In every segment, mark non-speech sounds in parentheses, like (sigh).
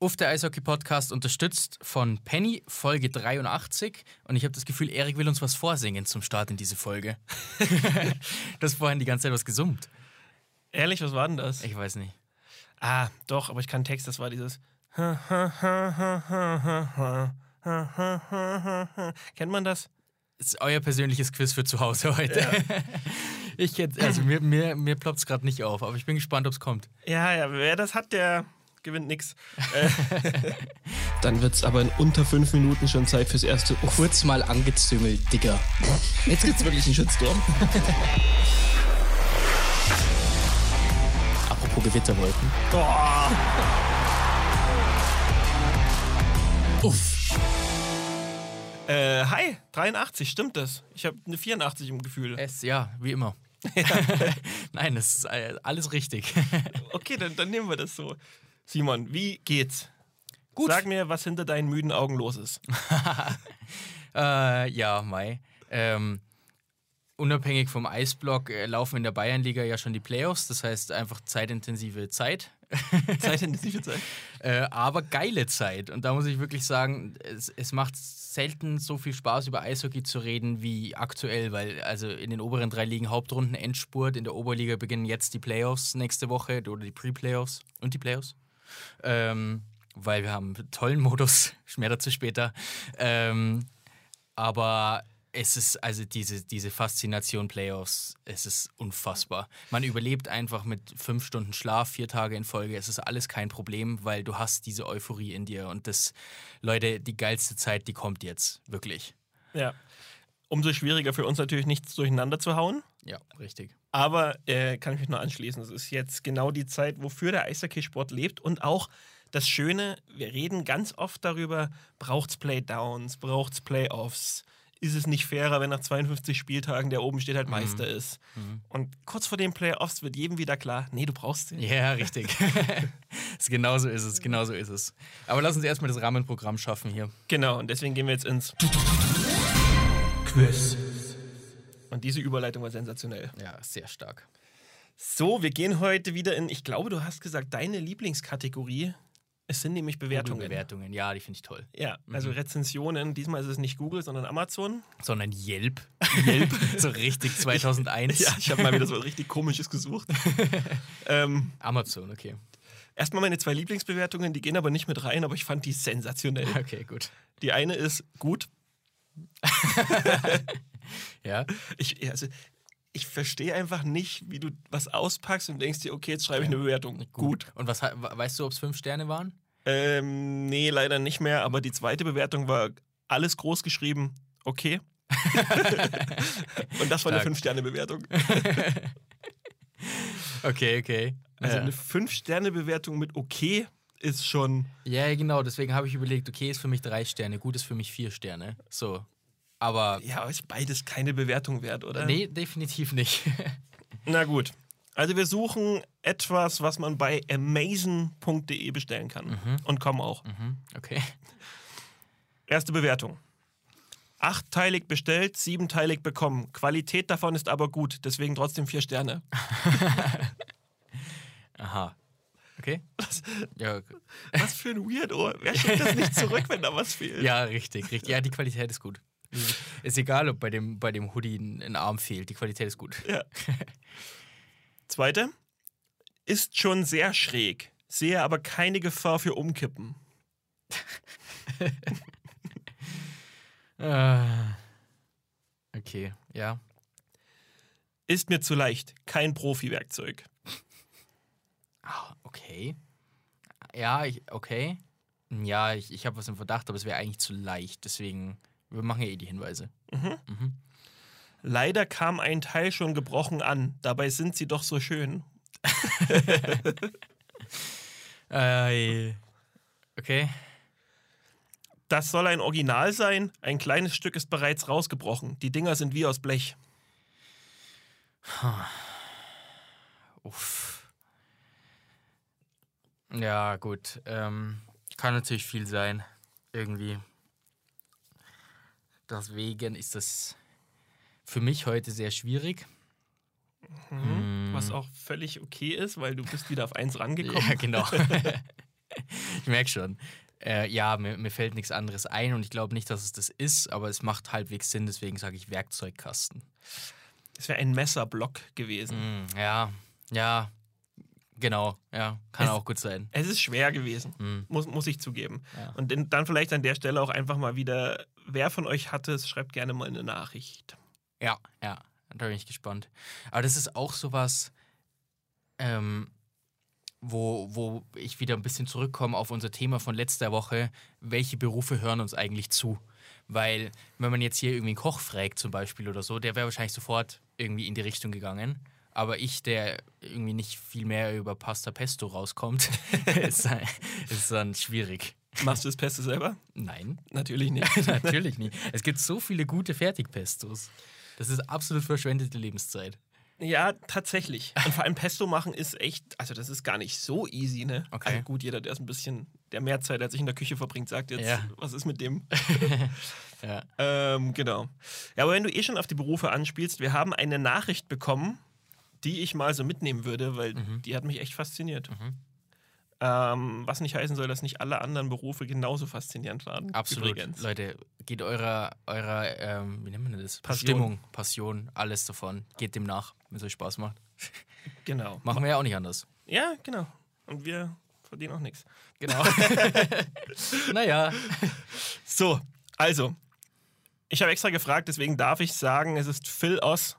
Uff, der Eishockey-Podcast unterstützt von Penny, Folge 83. Und ich habe das Gefühl, Erik will uns was vorsingen zum Start in diese Folge. du hast vorhin die ganze Zeit was gesummt. Ehrlich, was war denn das? Ich weiß nicht. Ah, doch, aber ich kann Text, das war dieses. Kennt man das? Das ist euer persönliches Quiz für zu Hause heute. Ja. Ich hätte, also mir, mir, mir ploppt es gerade nicht auf, aber ich bin gespannt, ob es kommt. Ja, ja, wer das hat, der gewinnt nichts. (laughs) Dann wird es aber in unter fünf Minuten schon Zeit fürs erste. Oh. Kurz mal angezüngelt, Digga. Jetzt gibt's wirklich einen Shitstorm. (laughs) Apropos Gewitterwolken. Boah. Uff. Äh, hi, 83, stimmt das? Ich habe eine 84 im Gefühl. Es, ja, wie immer. (laughs) Nein, das ist äh, alles richtig. okay, dann, dann nehmen wir das so. Simon, wie geht's? Gut. Sag mir, was hinter deinen müden Augen los ist. (laughs) äh, ja, Mai. Ähm, unabhängig vom Eisblock äh, laufen in der Bayernliga ja schon die Playoffs. Das heißt einfach zeitintensive Zeit. (laughs) zeitintensive Zeit. äh, aber geile Zeit. Und da muss ich wirklich sagen, es, es macht selten so viel Spaß, über Eishockey zu reden wie aktuell, weil also in den oberen drei Ligen Hauptrunden Endspurt, in der Oberliga beginnen jetzt die Playoffs nächste Woche oder die Pre-Playoffs und die Playoffs. Ähm, weil wir haben einen tollen Modus, (laughs) mehr dazu später. Ähm, aber es ist also diese, diese Faszination Playoffs, es ist unfassbar. Man überlebt einfach mit fünf Stunden Schlaf, vier Tage in Folge. Es ist alles kein Problem, weil du hast diese Euphorie in dir. Und das, Leute, die geilste Zeit, die kommt jetzt, wirklich. Ja. Umso schwieriger für uns natürlich nichts durcheinander zu hauen. Ja, richtig. Aber äh, kann ich mich nur anschließen. Es ist jetzt genau die Zeit, wofür der Eishockeysport lebt und auch das Schöne, wir reden ganz oft darüber, braucht es Playdowns, braucht es Playoffs, ist es nicht fairer, wenn nach 52 Spieltagen der oben steht halt Meister mhm. ist. Mhm. Und kurz vor den Playoffs wird jedem wieder klar, nee, du brauchst den. Ja, richtig. (laughs) genauso ist es, genauso ist es. Aber lass uns erstmal das Rahmenprogramm schaffen hier. Genau, und deswegen gehen wir jetzt ins Quiz. Und diese Überleitung war sensationell. Ja, sehr stark. So, wir gehen heute wieder in, ich glaube, du hast gesagt, deine Lieblingskategorie. Es sind nämlich Bewertungen. Google Bewertungen, ja, die finde ich toll. Ja, also mhm. Rezensionen. Diesmal ist es nicht Google, sondern Amazon. Sondern Yelp. (laughs) Yelp, (laughs) so richtig 2001. ja, ich habe mal wieder so (laughs) richtig Komisches gesucht. ähm, Amazon, okay. Erstmal meine zwei Lieblingsbewertungen, die gehen aber nicht mit rein, aber ich fand die sensationell. Okay, gut. Die eine ist gut. (laughs) ja. Ich, also, ich verstehe einfach nicht, wie du was auspackst und denkst dir, okay, jetzt schreibe ich eine Bewertung. Gut. Gut. Und was weißt du, ob es fünf Sterne waren? Ähm, nee, leider nicht mehr. Aber die zweite Bewertung war alles groß geschrieben, okay. (laughs) und das war eine Fünf-Sterne-Bewertung. (laughs) okay, okay. Also ja. eine Fünf-Sterne-Bewertung mit okay ist schon. Ja, genau. Deswegen habe ich überlegt, okay ist für mich drei Sterne, gut ist für mich vier Sterne. So. Aber. Ja, ist beides keine Bewertung wert, oder? Nee, definitiv nicht. (laughs) Na gut. Also wir suchen etwas, was man bei amazon.de bestellen kann. Mhm. Und kommen auch. Mhm. Okay. Erste Bewertung. Achtteilig bestellt, siebenteilig bekommen. Qualität davon ist aber gut, deswegen trotzdem vier Sterne. (laughs) Aha. Okay. Was, ja. was für ein Weirdo. Wer schickt das nicht zurück, wenn da was (laughs) fehlt? Ja, richtig, richtig. Ja, die Qualität ist gut. (laughs) Ist egal, ob bei dem, bei dem Hoodie ein Arm fehlt. Die Qualität ist gut. Ja. Zweite. Ist schon sehr schräg. Sehe aber keine Gefahr für Umkippen. (laughs) Ah. okay, ja. Ist mir zu leicht. Kein Profi-Werkzeug. Ah, okay. Ja, ich, okay. Ja, ich, ich habe was im Verdacht, aber es wäre eigentlich zu leicht. Deswegen wir machen ja eh die Hinweise. Mhm. Mhm. Leider kam ein Teil schon gebrochen an. Dabei sind sie doch so schön. (laughs) äh, okay. Das soll ein Original sein. Ein kleines Stück ist bereits rausgebrochen. Die Dinger sind wie aus Blech. (sighs) Uff. Ja, gut. Ähm, kann natürlich viel sein. Irgendwie. Deswegen ist das für mich heute sehr schwierig. Mhm. Was auch völlig okay ist, weil du bist wieder auf eins (laughs) rangekommen. Ja, genau. (laughs) ich merke schon. Äh, ja, mir, mir fällt nichts anderes ein und ich glaube nicht, dass es das ist, aber es macht halbwegs Sinn, deswegen sage ich Werkzeugkasten. Es wäre ein Messerblock gewesen. Mm, ja, ja, genau, ja, kann Es- auch gut sein. Es ist schwer gewesen, Mm, muss, muss ich zugeben. ja. Und dann vielleicht an der Stelle auch einfach mal wieder, wer von euch hatte es, schreibt gerne mal eine Nachricht. Ja, ja, da bin ich gespannt. Aber das ist auch sowas, ähm, wo, wo ich wieder ein bisschen zurückkomme auf unser Thema von letzter Woche. Welche Berufe hören uns eigentlich zu? Weil, wenn man jetzt hier irgendwie einen Koch fragt, zum Beispiel oder so, der wäre wahrscheinlich sofort irgendwie in die Richtung gegangen. Aber ich, der irgendwie nicht viel mehr über Pasta Pesto rauskommt, (laughs) ist, ist dann schwierig. Machst du das Pesto selber? Nein, Natürlich nicht. (laughs) natürlich nicht. Es gibt so viele gute Fertigpestos. Das ist absolut verschwendete Lebenszeit. Ja, tatsächlich. Und vor allem Pesto machen ist echt, also das ist gar nicht so easy, ne? Okay. Also gut, jeder, der ist ein bisschen, der mehr Zeit als ich in der Küche verbringt, sagt jetzt, Ja. was ist mit dem? (laughs) Ja. Ähm, genau. Ja, aber wenn du eh schon auf die Berufe anspielst, wir haben eine Nachricht bekommen, die ich mal so mitnehmen würde, weil Mhm. die hat mich echt fasziniert. Mhm. Ähm, was nicht heißen soll, dass nicht alle anderen Berufe genauso faszinierend waren. Absolut. Übrigens. Leute, geht eurer, eurer ähm, wie nennt man das? Passion. Stimmung, Passion, alles davon. Geht dem nach, wenn es euch Spaß macht. (laughs) Genau. Machen wir ja auch nicht anders. Ja, genau. Und wir verdienen auch nichts. Genau. (laughs) naja. (laughs) So, also, ich habe extra gefragt, deswegen darf ich sagen, es ist Phil Oss.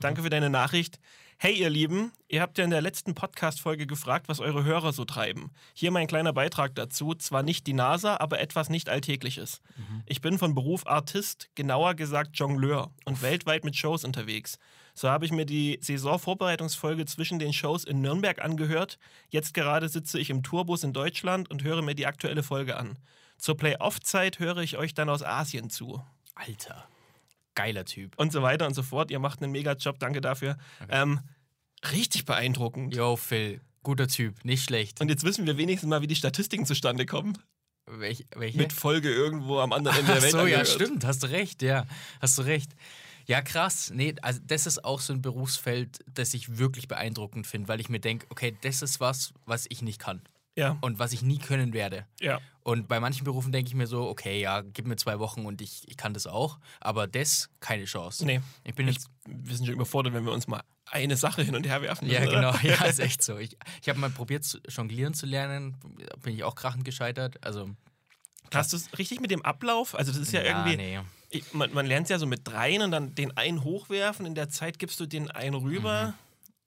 Danke für deine Nachricht. Hey, ihr Lieben, ihr habt ja in der letzten Podcast-Folge gefragt, was eure Hörer so treiben. Hier mein kleiner Beitrag dazu. Zwar nicht die NASA, aber etwas nicht Alltägliches. Ich bin von Beruf Artist, genauer gesagt Jongleur und weltweit mit Shows unterwegs. So habe ich mir die Saisonvorbereitungsfolge zwischen den Shows in Nürnberg angehört. Jetzt gerade sitze ich im Tourbus in Deutschland und höre mir die aktuelle Folge an. Zur Playoff-Zeit höre ich euch dann aus Asien zu. Alter. Geiler Typ. Und so weiter und so fort. Ihr macht einen Mega-Job, danke dafür. Ähm, richtig beeindruckend. Yo, Phil. Guter Typ. Nicht schlecht. Und jetzt wissen wir wenigstens mal, wie die Statistiken zustande kommen. Welch, welche? Mit Folge irgendwo am anderen Ende der Ach Welt. so, ja, stimmt. Hast du recht. Ja, hast du recht. Ja, krass. Nee, also das ist auch so ein Berufsfeld, das ich wirklich beeindruckend finde, weil ich mir denke, okay, das ist was, was ich nicht kann Ja, und was ich nie können werde. ja. Und bei manchen Berufen denke ich mir so, okay, ja, gib mir zwei Wochen und ich, ich kann das auch. Aber das, keine Chance. Nee, Ich bin jetzt. wir sind schon überfordert, wenn wir uns mal eine Sache hin und her werfen. Ja, müssen, genau. oder? Ja, (laughs) ist echt so. Ich, ich habe mal probiert, jonglieren zu lernen. Bin ich auch krachend gescheitert. Also, Hast du es richtig mit dem Ablauf? Also, das ist ja, irgendwie. nee. Ich, man, man lernt es ja so mit dreien und dann den einen hochwerfen. In der Zeit gibst du den einen rüber. Mhm.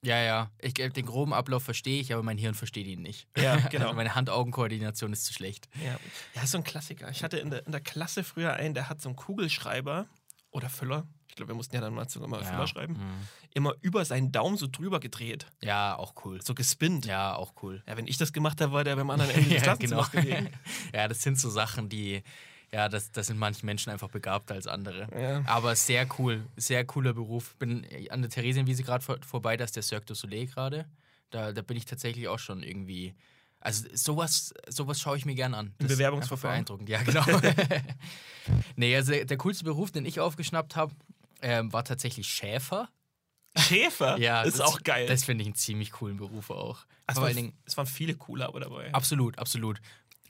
Ja, ja. Ich, äh, den groben Ablauf verstehe ich, aber mein Hirn versteht ihn nicht. Ja, (laughs) genau. Also meine Hand-Augen-Koordination ist zu schlecht. Ja. ja, so ein Klassiker. Ich hatte in der, in der Klasse früher einen, der hat so einen Kugelschreiber oder Füller. Ich glaube, wir mussten ja dann mal mal Ja. Füller schreiben. Mhm. Immer über seinen Daumen so drüber gedreht. Ja, auch cool. So gespinnt. Ja, Ja, auch cool. wenn ich das gemacht habe, war der beim anderen (laughs) Ende des ja, genau. Gelegen. (laughs) ja, das sind so Sachen, die, ja, das, das sind manche Menschen einfach begabter als andere. Ja. Aber sehr cool, sehr cooler Beruf. Bin an der Theresienwiese gerade vor, vorbei, da ist der Cirque du Soleil gerade. Da, da bin ich tatsächlich auch schon irgendwie. Also sowas, sowas schaue ich mir gern an. Im Bewerbungsverfahren? Beeindruckend, ja, genau. (laughs) nee, also der, coolste Beruf, den ich aufgeschnappt habe, ähm, war tatsächlich Schäfer. Schäfer? Ja, ist das, auch geil. Das finde ich einen ziemlich coolen Beruf auch. es, Vor allen waren, Dingen, es waren viele coole aber dabei. Absolut, absolut.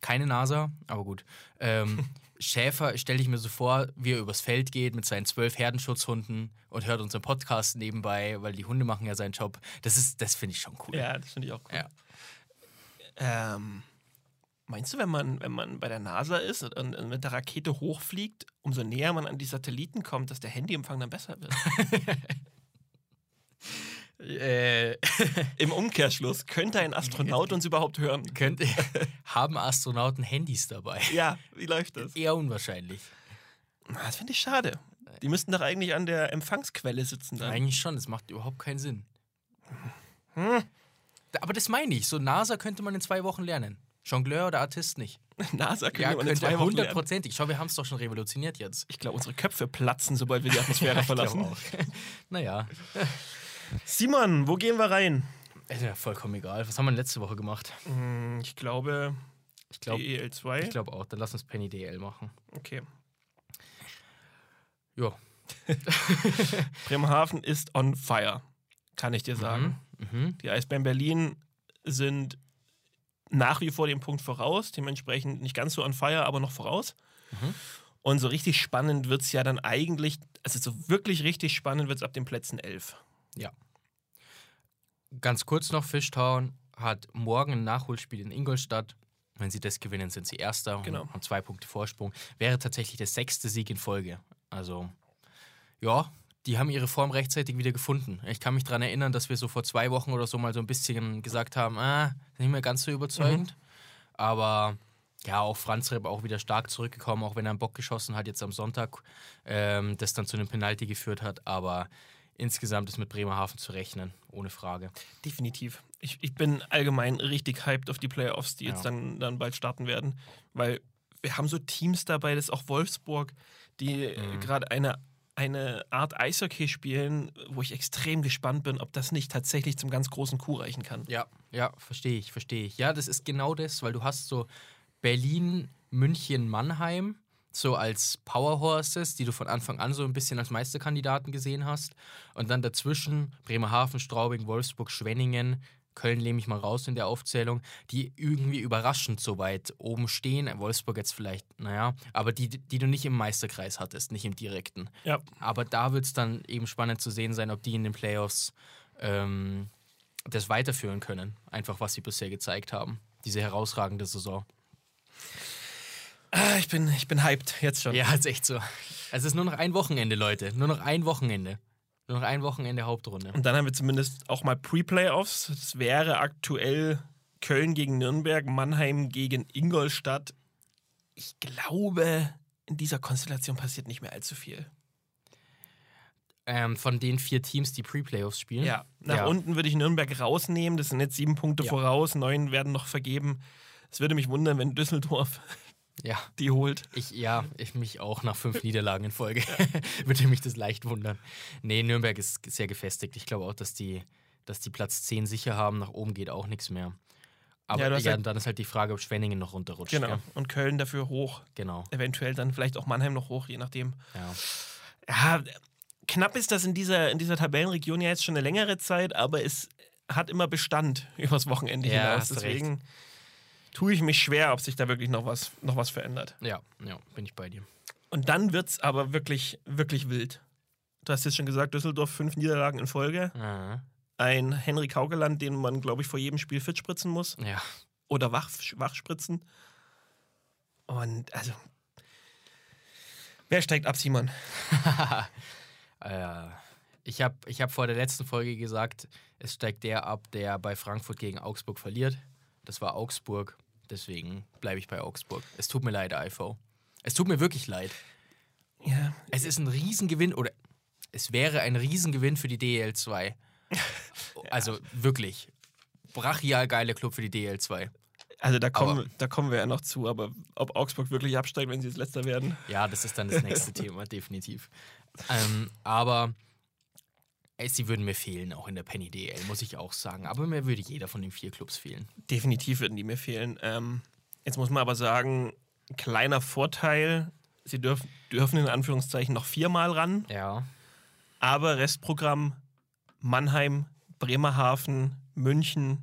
Keine NASA, aber gut. Ähm, (laughs) Schäfer stelle ich mir so vor, wie er übers Feld geht mit seinen zwölf Herdenschutzhunden und hört unseren Podcast nebenbei, weil die Hunde machen ja seinen Job. Das ist, das finde ich schon cool. Ja, das finde ich auch cool. Ja. Ähm, meinst du, wenn man, wenn man bei der NASA ist und, und mit der Rakete hochfliegt, umso näher man an die Satelliten kommt, dass der Handyempfang dann besser wird? (laughs) Äh, (laughs) Im Umkehrschluss, könnte ein Astronaut uns überhaupt hören? könnte, (laughs) haben Astronauten Handys dabei? Ja, wie läuft das? Eher unwahrscheinlich. Das finde ich schade. Die müssten doch eigentlich an der Empfangsquelle sitzen dann. Eigentlich schon, das macht überhaupt keinen Sinn. Hm. Aber das meine ich. So NASA könnte man in zwei Wochen lernen. Jongleur oder Artist nicht. (laughs) NASA können Ja, wir in könnte zwei Wochen lernen. hundertprozentig. Schau, wir haben es doch schon revolutioniert jetzt. Ich glaube, unsere Köpfe platzen, sobald wir die Atmosphäre verlassen. auch. naja, Simon, wo gehen wir rein? ist ja vollkommen egal. Was haben wir letzte Woche gemacht? Hm, Ich glaube, Ich glaube DEL2. ich glaub auch. Dann lass uns Penny DL machen. Okay. Ja. (laughs) Bremerhaven ist on fire, kann ich dir sagen. Mhm. Mhm. Die Eisbären Berlin sind nach wie vor den Punkt voraus, dementsprechend nicht ganz so on fire, aber noch voraus. Und so richtig spannend wird es ja dann eigentlich, also so wirklich richtig spannend wird es ab den Plätzen 11. Ja. Ganz kurz noch, Fishtown hat morgen ein Nachholspiel in Ingolstadt. Wenn sie das gewinnen, sind sie Erster Genau. und haben zwei Punkte Vorsprung. Wäre tatsächlich der sechste Sieg in Folge. Also, ja, die haben ihre Form rechtzeitig wieder gefunden. Ich kann mich daran erinnern, dass wir so vor zwei Wochen oder so mal so ein bisschen gesagt haben, ah, nicht mehr ganz so überzeugend. Aber ja, auch Franz Repp auch wieder stark zurückgekommen, auch wenn er einen Bock geschossen hat, jetzt am Sonntag, ähm, das dann zu einem Penalty geführt hat. Aber insgesamt ist mit Bremerhaven zu rechnen, ohne Frage. Definitiv. Ich, ich bin allgemein richtig hyped auf die Playoffs, die jetzt Ja. dann, dann bald starten werden, weil wir haben so Teams dabei, das ist auch Wolfsburg, die äh, Mhm. gerade eine, eine Art Eishockey spielen, wo ich extrem gespannt bin, ob das nicht tatsächlich zum ganz großen Coup reichen kann. Ja, ja, verstehe ich, verstehe ich. Ja, das ist genau das, weil du hast so Berlin, München, Mannheim so als Powerhorses, die du von Anfang an so ein bisschen als Meisterkandidaten gesehen hast. Und dann dazwischen Bremerhaven, Straubing, Wolfsburg, Schwenningen, Köln nehme ich mal raus in der Aufzählung, die irgendwie überraschend so weit oben stehen. Wolfsburg jetzt vielleicht, naja, aber die, die du nicht im Meisterkreis hattest, nicht im direkten. Ja, Aber da wird es dann eben spannend zu sehen sein, ob die in den Playoffs ähm, das weiterführen können. Einfach was sie bisher gezeigt haben. Diese herausragende Saison. Ah, ich, bin, ich bin hyped jetzt schon. Ja, ist echt so. Es ist nur noch ein Wochenende, Leute. Nur noch ein Wochenende. Nur noch ein Wochenende Hauptrunde. Und dann haben wir zumindest auch mal Pre-Playoffs. Das wäre aktuell Köln gegen Nürnberg, Mannheim gegen Ingolstadt. Ich glaube, in dieser Konstellation passiert nicht mehr allzu viel. Ähm, von den vier Teams, die Pre-Playoffs spielen. Ja, nach Ja. unten würde ich Nürnberg rausnehmen. Das sind jetzt sieben Punkte Ja. voraus, neun werden noch vergeben. Es würde mich wundern, wenn Düsseldorf Ja, die holt. ich, ja, ich mich auch nach fünf (laughs) Niederlagen in Folge. (laughs) Würde mich das leicht wundern. Nee, Nürnberg ist sehr gefestigt. Ich glaube auch, dass die, dass die Platz 10 sicher haben. Nach oben geht auch nichts mehr. Aber Ja, ja, halt- dann ist halt die Frage, ob Schwenningen noch runterrutscht. Genau. gell? Und Köln dafür hoch. Genau. Eventuell dann vielleicht auch Mannheim noch hoch, je nachdem. Ja. Ja, knapp ist das in dieser, in dieser Tabellenregion ja jetzt schon eine längere Zeit, aber es hat immer Bestand (laughs) übers Wochenende Ja, hinaus. Deswegen tue ich mich schwer, ob sich da wirklich noch was, noch was verändert. ja, ja, bin ich bei dir. Und dann wird es aber wirklich, wirklich wild. Du hast jetzt schon gesagt, Düsseldorf fünf Niederlagen in Folge. Ah, Ein Henrik Haukeland, den man, glaube ich, vor jedem Spiel fit spritzen muss. ja. Oder wach, wachspritzen. Und also. Wer steigt ab, Simon? (laughs) Äh, ich habe ich hab vor der letzten Folge gesagt, es steigt der ab, der bei Frankfurt gegen Augsburg verliert. Das war Augsburg. Deswegen bleibe ich bei Augsburg. Es tut mir leid, IV. Es tut mir wirklich leid. Ja, Es ist ein Riesengewinn oder es wäre ein Riesengewinn für die DEL2. (laughs) Also wirklich. Brachial geile Club für die DEL2. Also da kommen, Aber- da kommen wir ja noch zu, aber ob Augsburg wirklich absteigt, wenn sie jetzt letzter werden? Ja, das ist dann das nächste (laughs) Thema, definitiv. Ähm, aber sie würden mir fehlen, auch in der Penny DL, muss ich auch sagen. Aber mir würde jeder von den vier Clubs fehlen. Definitiv würden die mir fehlen. Ähm, jetzt muss man aber sagen, kleiner Vorteil, sie dürf, dürfen in Anführungszeichen noch viermal ran, Ja. aber Restprogramm Mannheim, Bremerhaven, München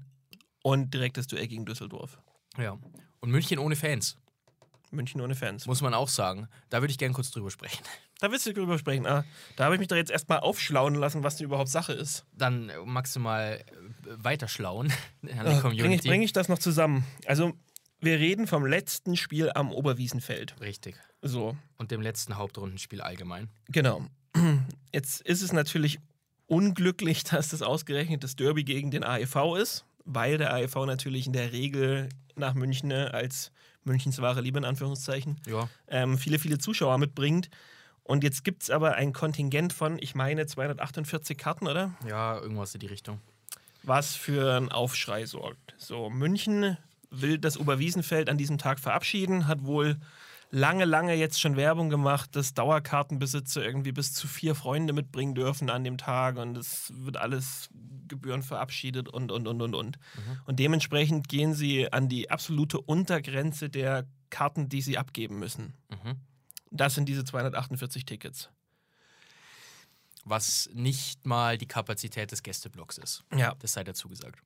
und direktes Duell gegen Düsseldorf. Ja. Und München ohne Fans, München ohne Fans. muss man auch sagen. Da würde ich gerne kurz drüber sprechen. Da willst du drüber sprechen. Ah, da habe ich mich doch jetzt erstmal aufschlauen lassen, was denn überhaupt Sache ist. Dann äh, maximal äh, weiterschlauen (laughs) an die Bringe ich, Community. bring ich das noch zusammen? Also, wir reden vom letzten Spiel am Oberwiesenfeld. Richtig. So, Und dem letzten Hauptrundenspiel allgemein. genau. (clears throat) Jetzt ist es natürlich unglücklich, (laughs) dass das ausgerechnet das Derby gegen den AEV ist, weil der AEV natürlich in der Regel nach München äh, als Münchens wahre Liebe in Anführungszeichen Ja. ähm, viele, viele Zuschauer mitbringt. Und jetzt gibt es aber ein Kontingent von, ich meine, 248 Karten, oder? Ja, irgendwas in die Richtung. was für einen Aufschrei sorgt. So, München will das Oberwiesenfeld an diesem Tag verabschieden, hat wohl lange, lange jetzt schon Werbung gemacht, dass Dauerkartenbesitzer irgendwie bis zu vier Freunde mitbringen dürfen an dem Tag und es wird alles Gebühren verabschiedet und, und, und, und, und. Und dementsprechend gehen sie an die absolute Untergrenze der Karten, die sie abgeben müssen. Mhm. Das sind diese 248 Tickets. Was nicht mal die Kapazität des Gästeblocks ist. Ja. Das sei dazu gesagt.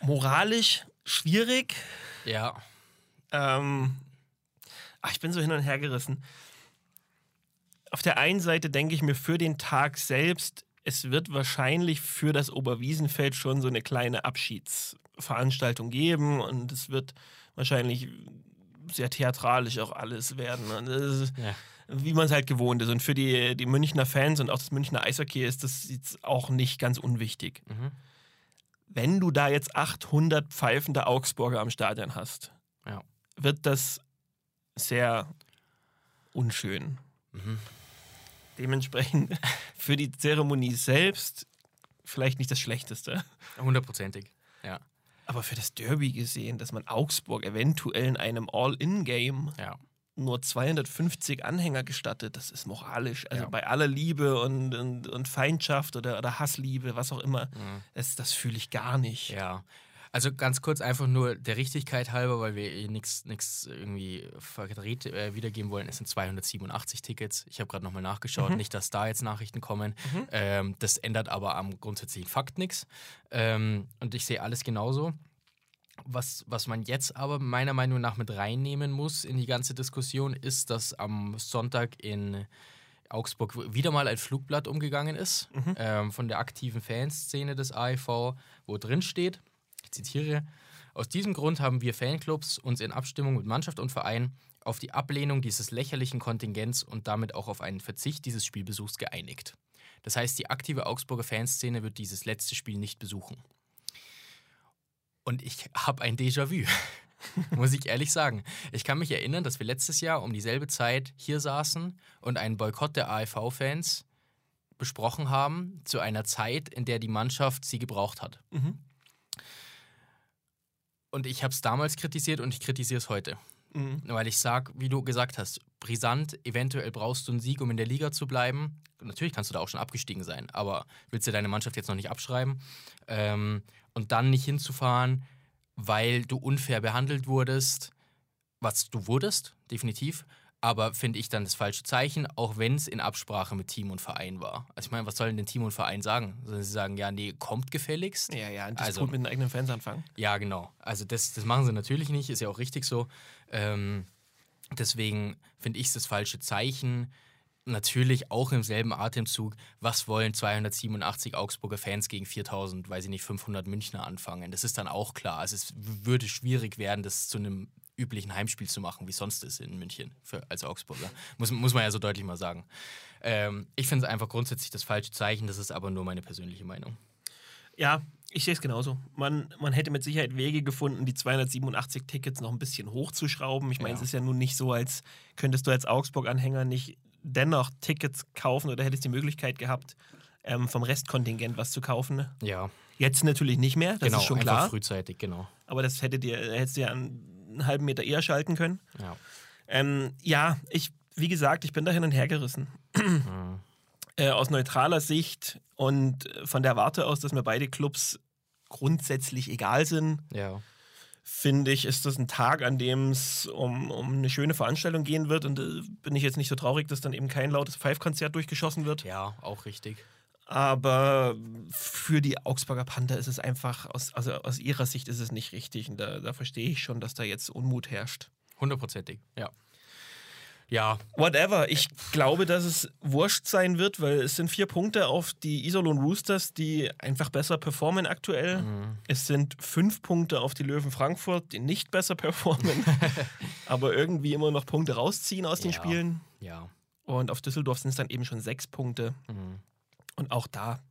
Moralisch schwierig. Ja. Ähm, ach, ich bin so hin und her gerissen. Auf der einen Seite denke ich mir für den Tag selbst, es wird wahrscheinlich für das Oberwiesenfeld schon so eine kleine Abschiedsveranstaltung geben und es wird wahrscheinlich sehr theatralisch auch alles werden. Und das ist, Ja. Wie man es halt gewohnt ist. Und für die, die Münchner Fans und auch das Münchner Eishockey ist das jetzt auch nicht ganz unwichtig. Mhm. Wenn du da jetzt 800 pfeifende Augsburger am Stadion hast, Ja. wird das sehr unschön. Mhm. Dementsprechend (laughs) für die Zeremonie selbst vielleicht nicht das Schlechteste. Hundertprozentig. Aber für das Derby gesehen, dass man Augsburg eventuell in einem All-In-Game Ja. nur 250 Anhänger gestattet, das ist moralisch. Also Ja. bei aller Liebe und, und, und Feindschaft oder, oder Hassliebe, was auch immer, Mhm. das, das fühle ich gar nicht. Ja. Also ganz kurz einfach nur der Richtigkeit halber, weil wir nichts irgendwie verdreht äh, wiedergeben wollen. Es sind 287 Tickets. Ich habe gerade nochmal nachgeschaut. Nicht, dass da jetzt Nachrichten kommen. Ähm, das ändert aber am grundsätzlichen Fakt nichts. Ähm, und ich sehe alles genauso. Was, was man jetzt aber meiner Meinung nach mit reinnehmen muss in die ganze Diskussion, ist, dass am Sonntag in Augsburg wieder mal ein Flugblatt umgegangen ist ähm, von der aktiven Fanszene des AEV, wo drin steht, ich zitiere, aus diesem Grund haben wir Fanclubs uns in Abstimmung mit Mannschaft und Verein auf die Ablehnung dieses lächerlichen Kontingents und damit auch auf einen Verzicht dieses Spielbesuchs geeinigt. Das heißt, die aktive Augsburger Fanszene wird dieses letzte Spiel nicht besuchen. Und ich habe ein Déjà-vu, (laughs) muss ich ehrlich sagen. Ich kann mich erinnern, dass wir letztes Jahr um dieselbe Zeit hier saßen und einen Boykott der AEV-Fans besprochen haben, zu einer Zeit, in der die Mannschaft sie gebraucht hat. Mhm. Und ich habe es damals kritisiert und ich kritisiere es heute. Mhm. Weil ich sage, wie du gesagt hast, brisant, eventuell brauchst du einen Sieg, um in der Liga zu bleiben. Natürlich kannst du da auch schon abgestiegen sein, aber willst du deine Mannschaft jetzt noch nicht abschreiben? Ähm, und dann nicht hinzufahren, weil du unfair behandelt wurdest, was du wurdest, definitiv. Aber finde ich dann das falsche Zeichen, auch wenn es in Absprache mit Team und Verein war. Also ich meine, was sollen denn Team und Verein sagen? Sollen sie sagen, ja, nee, kommt gefälligst? Ja, ja, das Also- gut mit den eigenen Fans anfangen. Ja, genau. Also das, das machen sie natürlich nicht, ist ja auch richtig so. Ähm, deswegen finde ich es das falsche Zeichen. Natürlich auch im selben Atemzug, was wollen 287 Augsburger Fans gegen 4000, weiß ich nicht, 500 Münchner anfangen? Das ist dann auch klar. Also es würde schwierig werden, das zu einem üblichen Heimspiel zu machen, wie sonst ist in München für, als Augsburger. Muss, muss man ja so deutlich mal sagen. Ähm, ich finde es einfach grundsätzlich das falsche Zeichen, das ist aber nur meine persönliche Meinung. Ja, ich sehe es genauso. Man, man hätte mit Sicherheit Wege gefunden, die 287 Tickets noch ein bisschen hochzuschrauben. Ich meine, Ja. es ist ja nun nicht so, als könntest du als Augsburg-Anhänger nicht dennoch Tickets kaufen oder hättest die Möglichkeit gehabt, ähm, vom Restkontingent was zu kaufen. Ja, Jetzt natürlich nicht mehr, das genau, ist schon klar. frühzeitig, genau. Aber das hätte dir, hättest du ja einen, einen halben Meter eher schalten können. Ja. Ähm, ja, ich, wie gesagt, ich bin da hin und her gerissen. Mhm. äh, aus neutraler Sicht und von der Warte aus, dass mir beide Clubs grundsätzlich egal sind, Ja. finde ich, ist das ein Tag, an dem es um, um eine schöne Veranstaltung gehen wird. Und äh, bin ich jetzt nicht so traurig, dass dann eben kein lautes Five-Konzert durchgeschossen wird. Ja, auch richtig. Aber für die Augsburger Panther ist es einfach, aus, also aus ihrer Sicht ist es nicht richtig. Und da, da verstehe ich schon, dass da jetzt Unmut herrscht. Hundertprozentig, ja. Ja, Whatever. Ich glaube, dass es wurscht sein wird, weil es sind vier Punkte auf die Iserlohn Roosters, die einfach besser performen aktuell. Mhm. Es sind fünf Punkte auf die Löwen Frankfurt, die nicht besser performen, (laughs) aber irgendwie immer noch Punkte rausziehen aus den Ja. Spielen. ja. Und auf Düsseldorf sind es dann eben schon sechs Punkte. Mhm. Und auch da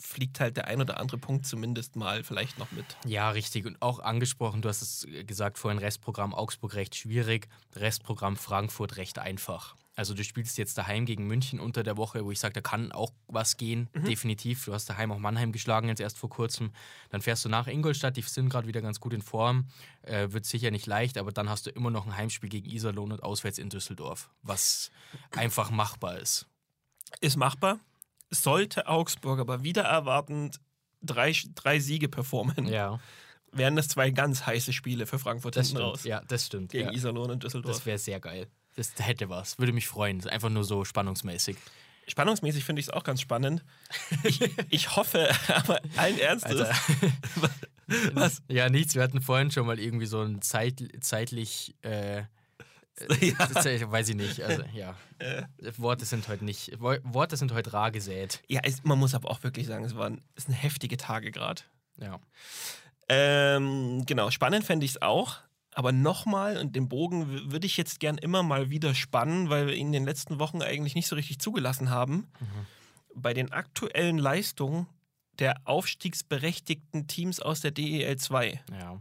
fliegt halt der ein oder andere Punkt zumindest mal vielleicht noch mit. Ja, richtig. Und auch angesprochen, du hast es gesagt vorhin, Restprogramm Augsburg recht schwierig, Restprogramm Frankfurt recht einfach. Also du spielst jetzt daheim gegen München unter der Woche, wo ich sage, da kann auch was gehen, definitiv. Du hast daheim auch Mannheim geschlagen jetzt erst vor kurzem. Dann fährst du nach Ingolstadt, die sind gerade wieder ganz gut in Form. Äh, wird sicher nicht leicht, aber dann hast du immer noch ein Heimspiel gegen Iserlohn und auswärts in Düsseldorf, was einfach machbar ist. Ist machbar. Sollte Augsburg aber wieder erwartend drei, drei Siege performen, Ja, wären das zwei ganz heiße Spiele für Frankfurt das hinten stimmt. raus. Ja, das stimmt. Gegen ja. Iserlohn und Düsseldorf. Das wäre sehr geil. Das hätte was. Würde mich freuen. Einfach nur so spannungsmäßig. Spannungsmäßig finde ich es auch ganz spannend. Ich, (laughs) ich hoffe, aber allen Ernstes. (laughs) Was? Ja, nichts. Wir hatten vorhin schon mal irgendwie so ein Zeit, zeitlich. Äh, (laughs) Ja. äh, weiß ich nicht. Also, ja. (laughs) Äh. Worte sind heute nicht. Wo- Worte sind heute rar gesät. Ja, es, man muss aber auch wirklich sagen, es waren es sind heftige Tage gerade. Ja. Ähm, genau, spannend fände ich es auch. Aber nochmal, und den Bogen würde ich jetzt gern immer mal wieder spannen, weil wir ihn in den letzten Wochen eigentlich nicht so richtig zugelassen haben. Bei den aktuellen Leistungen der aufstiegsberechtigten Teams aus der DEL 2 Ja.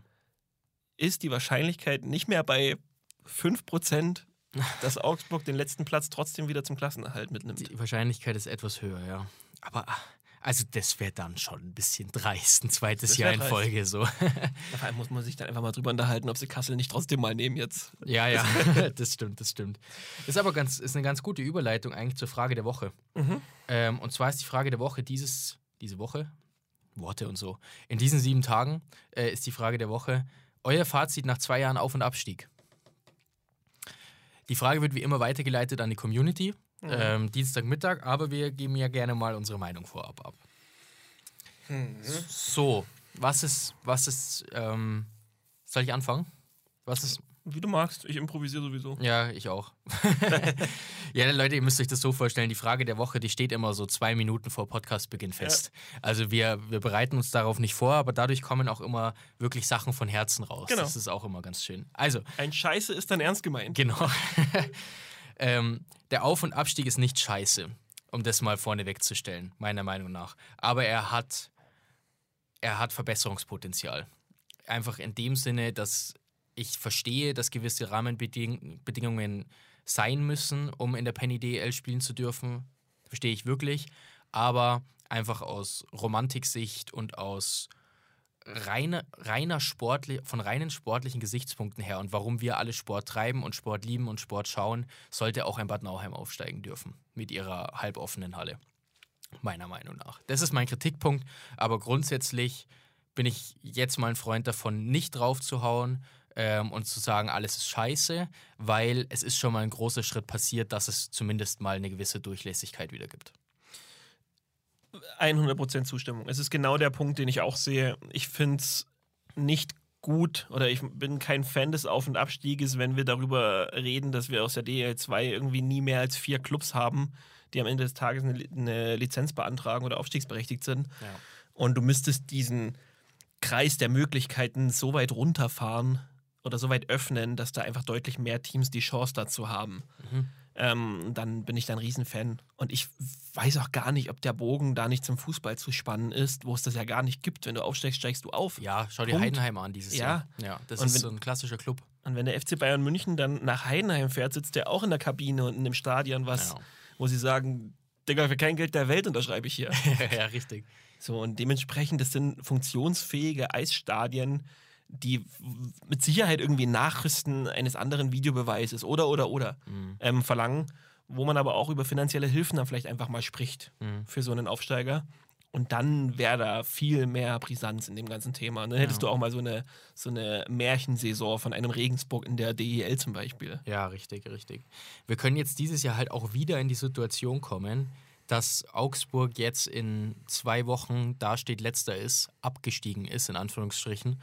ist die Wahrscheinlichkeit nicht mehr bei 5%, (laughs) dass Augsburg den letzten Platz trotzdem wieder zum Klassenerhalt mitnimmt. Die Wahrscheinlichkeit ist etwas höher, ja. Aber ah, also das wäre dann schon ein bisschen dreist, ein zweites Das Jahr in. Folge so. Vor allem muss man sich dann einfach mal drüber unterhalten, ob sie Kassel nicht trotzdem mal nehmen jetzt. ja, ja, (laughs) (laughs) das stimmt, das stimmt. Ist aber ganz, ist eine ganz gute Überleitung eigentlich zur Frage der Woche. Mhm. Ähm, und zwar ist die Frage der Woche dieses, diese Woche, Worte und so. In diesen sieben Tagen äh, ist die Frage der Woche, euer Fazit nach zwei Jahren Auf- und Abstieg. Die Frage wird wie immer weitergeleitet an die Community, ähm, Dienstagmittag, aber wir geben ja gerne mal unsere Meinung vorab ab. So, was ist, was ist, ähm, soll ich anfangen? Was ist, Wie du magst, ich improvisiere sowieso. ja, ich auch. (laughs) ja, Leute, ihr müsst euch das so vorstellen, die Frage der Woche, die steht immer so zwei Minuten vor Podcastbeginn fest. Also wir, wir bereiten uns darauf nicht vor, aber dadurch kommen auch immer wirklich Sachen von Herzen raus. Genau. Das ist auch immer ganz schön. Also, Ein Scheiße ist dann ernst gemeint. genau. (laughs) ähm, der Auf- und Abstieg ist nicht scheiße, um das mal vorne wegzustellen, meiner Meinung nach. Aber er hat, er hat Verbesserungspotenzial. Einfach in dem Sinne, dass ich verstehe, dass gewisse Rahmenbedingungen sein müssen, um in der Penny DL spielen zu dürfen. Verstehe ich wirklich. Aber einfach aus Romantiksicht und aus reiner, reiner Sportli von reinen sportlichen Gesichtspunkten her und warum wir alle Sport treiben und Sport lieben und Sport schauen, sollte auch ein Bad Nauheim aufsteigen dürfen mit ihrer halboffenen Halle. Meiner Meinung nach. Das ist mein Kritikpunkt, aber grundsätzlich bin ich jetzt mal ein Freund davon, nicht drauf zu hauen ähm, und zu sagen, alles ist scheiße, weil es ist schon mal ein großer Schritt passiert, dass es zumindest mal eine gewisse Durchlässigkeit wieder gibt. 100% Zustimmung. Es ist genau der Punkt, den ich auch sehe. Ich finde es nicht gut oder ich bin kein Fan des Auf- und Abstieges, wenn wir darüber reden, dass wir aus der DL2 irgendwie nie mehr als vier Clubs haben, die am Ende des Tages eine, Li- eine Lizenz beantragen oder aufstiegsberechtigt sind. Ja. Und du müsstest diesen Kreis der Möglichkeiten so weit runterfahren oder so weit öffnen, dass da einfach deutlich mehr Teams die Chance dazu haben. Mhm. Ähm, dann bin ich da ein Riesenfan. Und ich weiß auch gar nicht, ob der Bogen da nicht zum Fußball zu spannen ist, wo es das ja gar nicht gibt. Wenn du aufsteigst, steigst du auf. Ja, schau dir Punkt. Heidenheim an dieses Ja. Jahr. Ja, das Und ist wenn- so ein klassischer Club. Und wenn der FC Bayern München dann nach Heidenheim fährt, sitzt der auch in der Kabine und in dem Stadion, was, Ja. wo sie sagen, Digga, für kein Geld der Welt unterschreibe ich hier. (laughs) ja, richtig. So, und dementsprechend, das sind funktionsfähige Eisstadien, die mit Sicherheit irgendwie Nachrüsten eines anderen Videobeweises oder, oder, oder Mhm. ähm, verlangen, wo man aber auch über finanzielle Hilfen dann vielleicht einfach mal spricht Mhm. für so einen Aufsteiger. Und dann wäre da viel mehr Brisanz in dem ganzen Thema. Und dann hättest Ja. du auch mal so eine, so eine Märchensaison von einem Regensburg in der DEL zum Beispiel. Ja, richtig, richtig. Wir können jetzt dieses Jahr halt auch wieder in die Situation kommen, dass Augsburg jetzt in zwei Wochen dasteht, letzter ist, abgestiegen ist, in Anführungsstrichen,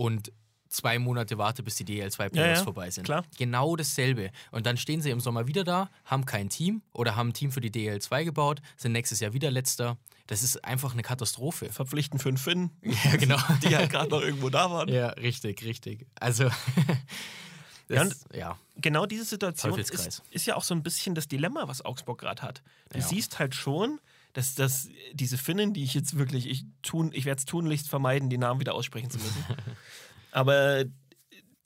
und zwei Monate wartet, bis die DL2 Playoffs ja, vorbei sind. klar. Genau dasselbe. Und dann stehen sie im Sommer wieder da, haben kein Team oder haben ein Team für die DL2 gebaut, sind nächstes Jahr wieder letzter. Das ist einfach eine Katastrophe. Verpflichten fünf Finnen, (laughs) Ja, genau. die halt gerade noch irgendwo da waren. ja, richtig, richtig. Also, (laughs) Ja, das, ja, genau diese Situation ist, ist ja auch so ein bisschen das Dilemma, was Augsburg gerade hat. Du Ja. siehst halt schon, dass, dass diese Finnen, die ich jetzt wirklich, ich, tun, ich werde es tunlichst vermeiden, die Namen wieder aussprechen zu müssen. (laughs) Aber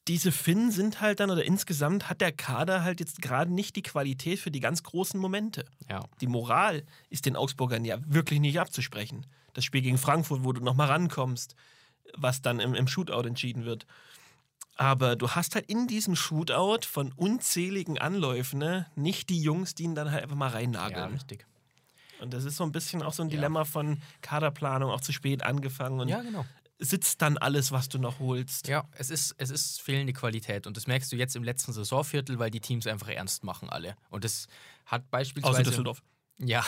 diese Finnen sind halt dann, oder insgesamt hat der Kader halt jetzt gerade nicht die Qualität für die ganz großen Momente. ja. Die Moral ist den Augsburgern ja wirklich nicht abzusprechen. Das Spiel gegen Frankfurt, wo du nochmal rankommst, was dann im, im Shootout entschieden wird. Aber du hast halt in diesem Shootout von unzähligen Anläufen ne, nicht die Jungs, die ihn dann halt einfach mal Ja, reinnageln. richtig. Und das ist so ein bisschen auch so ein Ja. Dilemma von Kaderplanung, auch zu spät angefangen und Ja, genau. sitzt dann alles, was du noch holst. Ja, es ist, es ist fehlende Qualität und das merkst du jetzt im letzten Saisonviertel, weil die Teams einfach ernst machen alle. Und das hat beispielsweise. Außer Düsseldorf. Ja,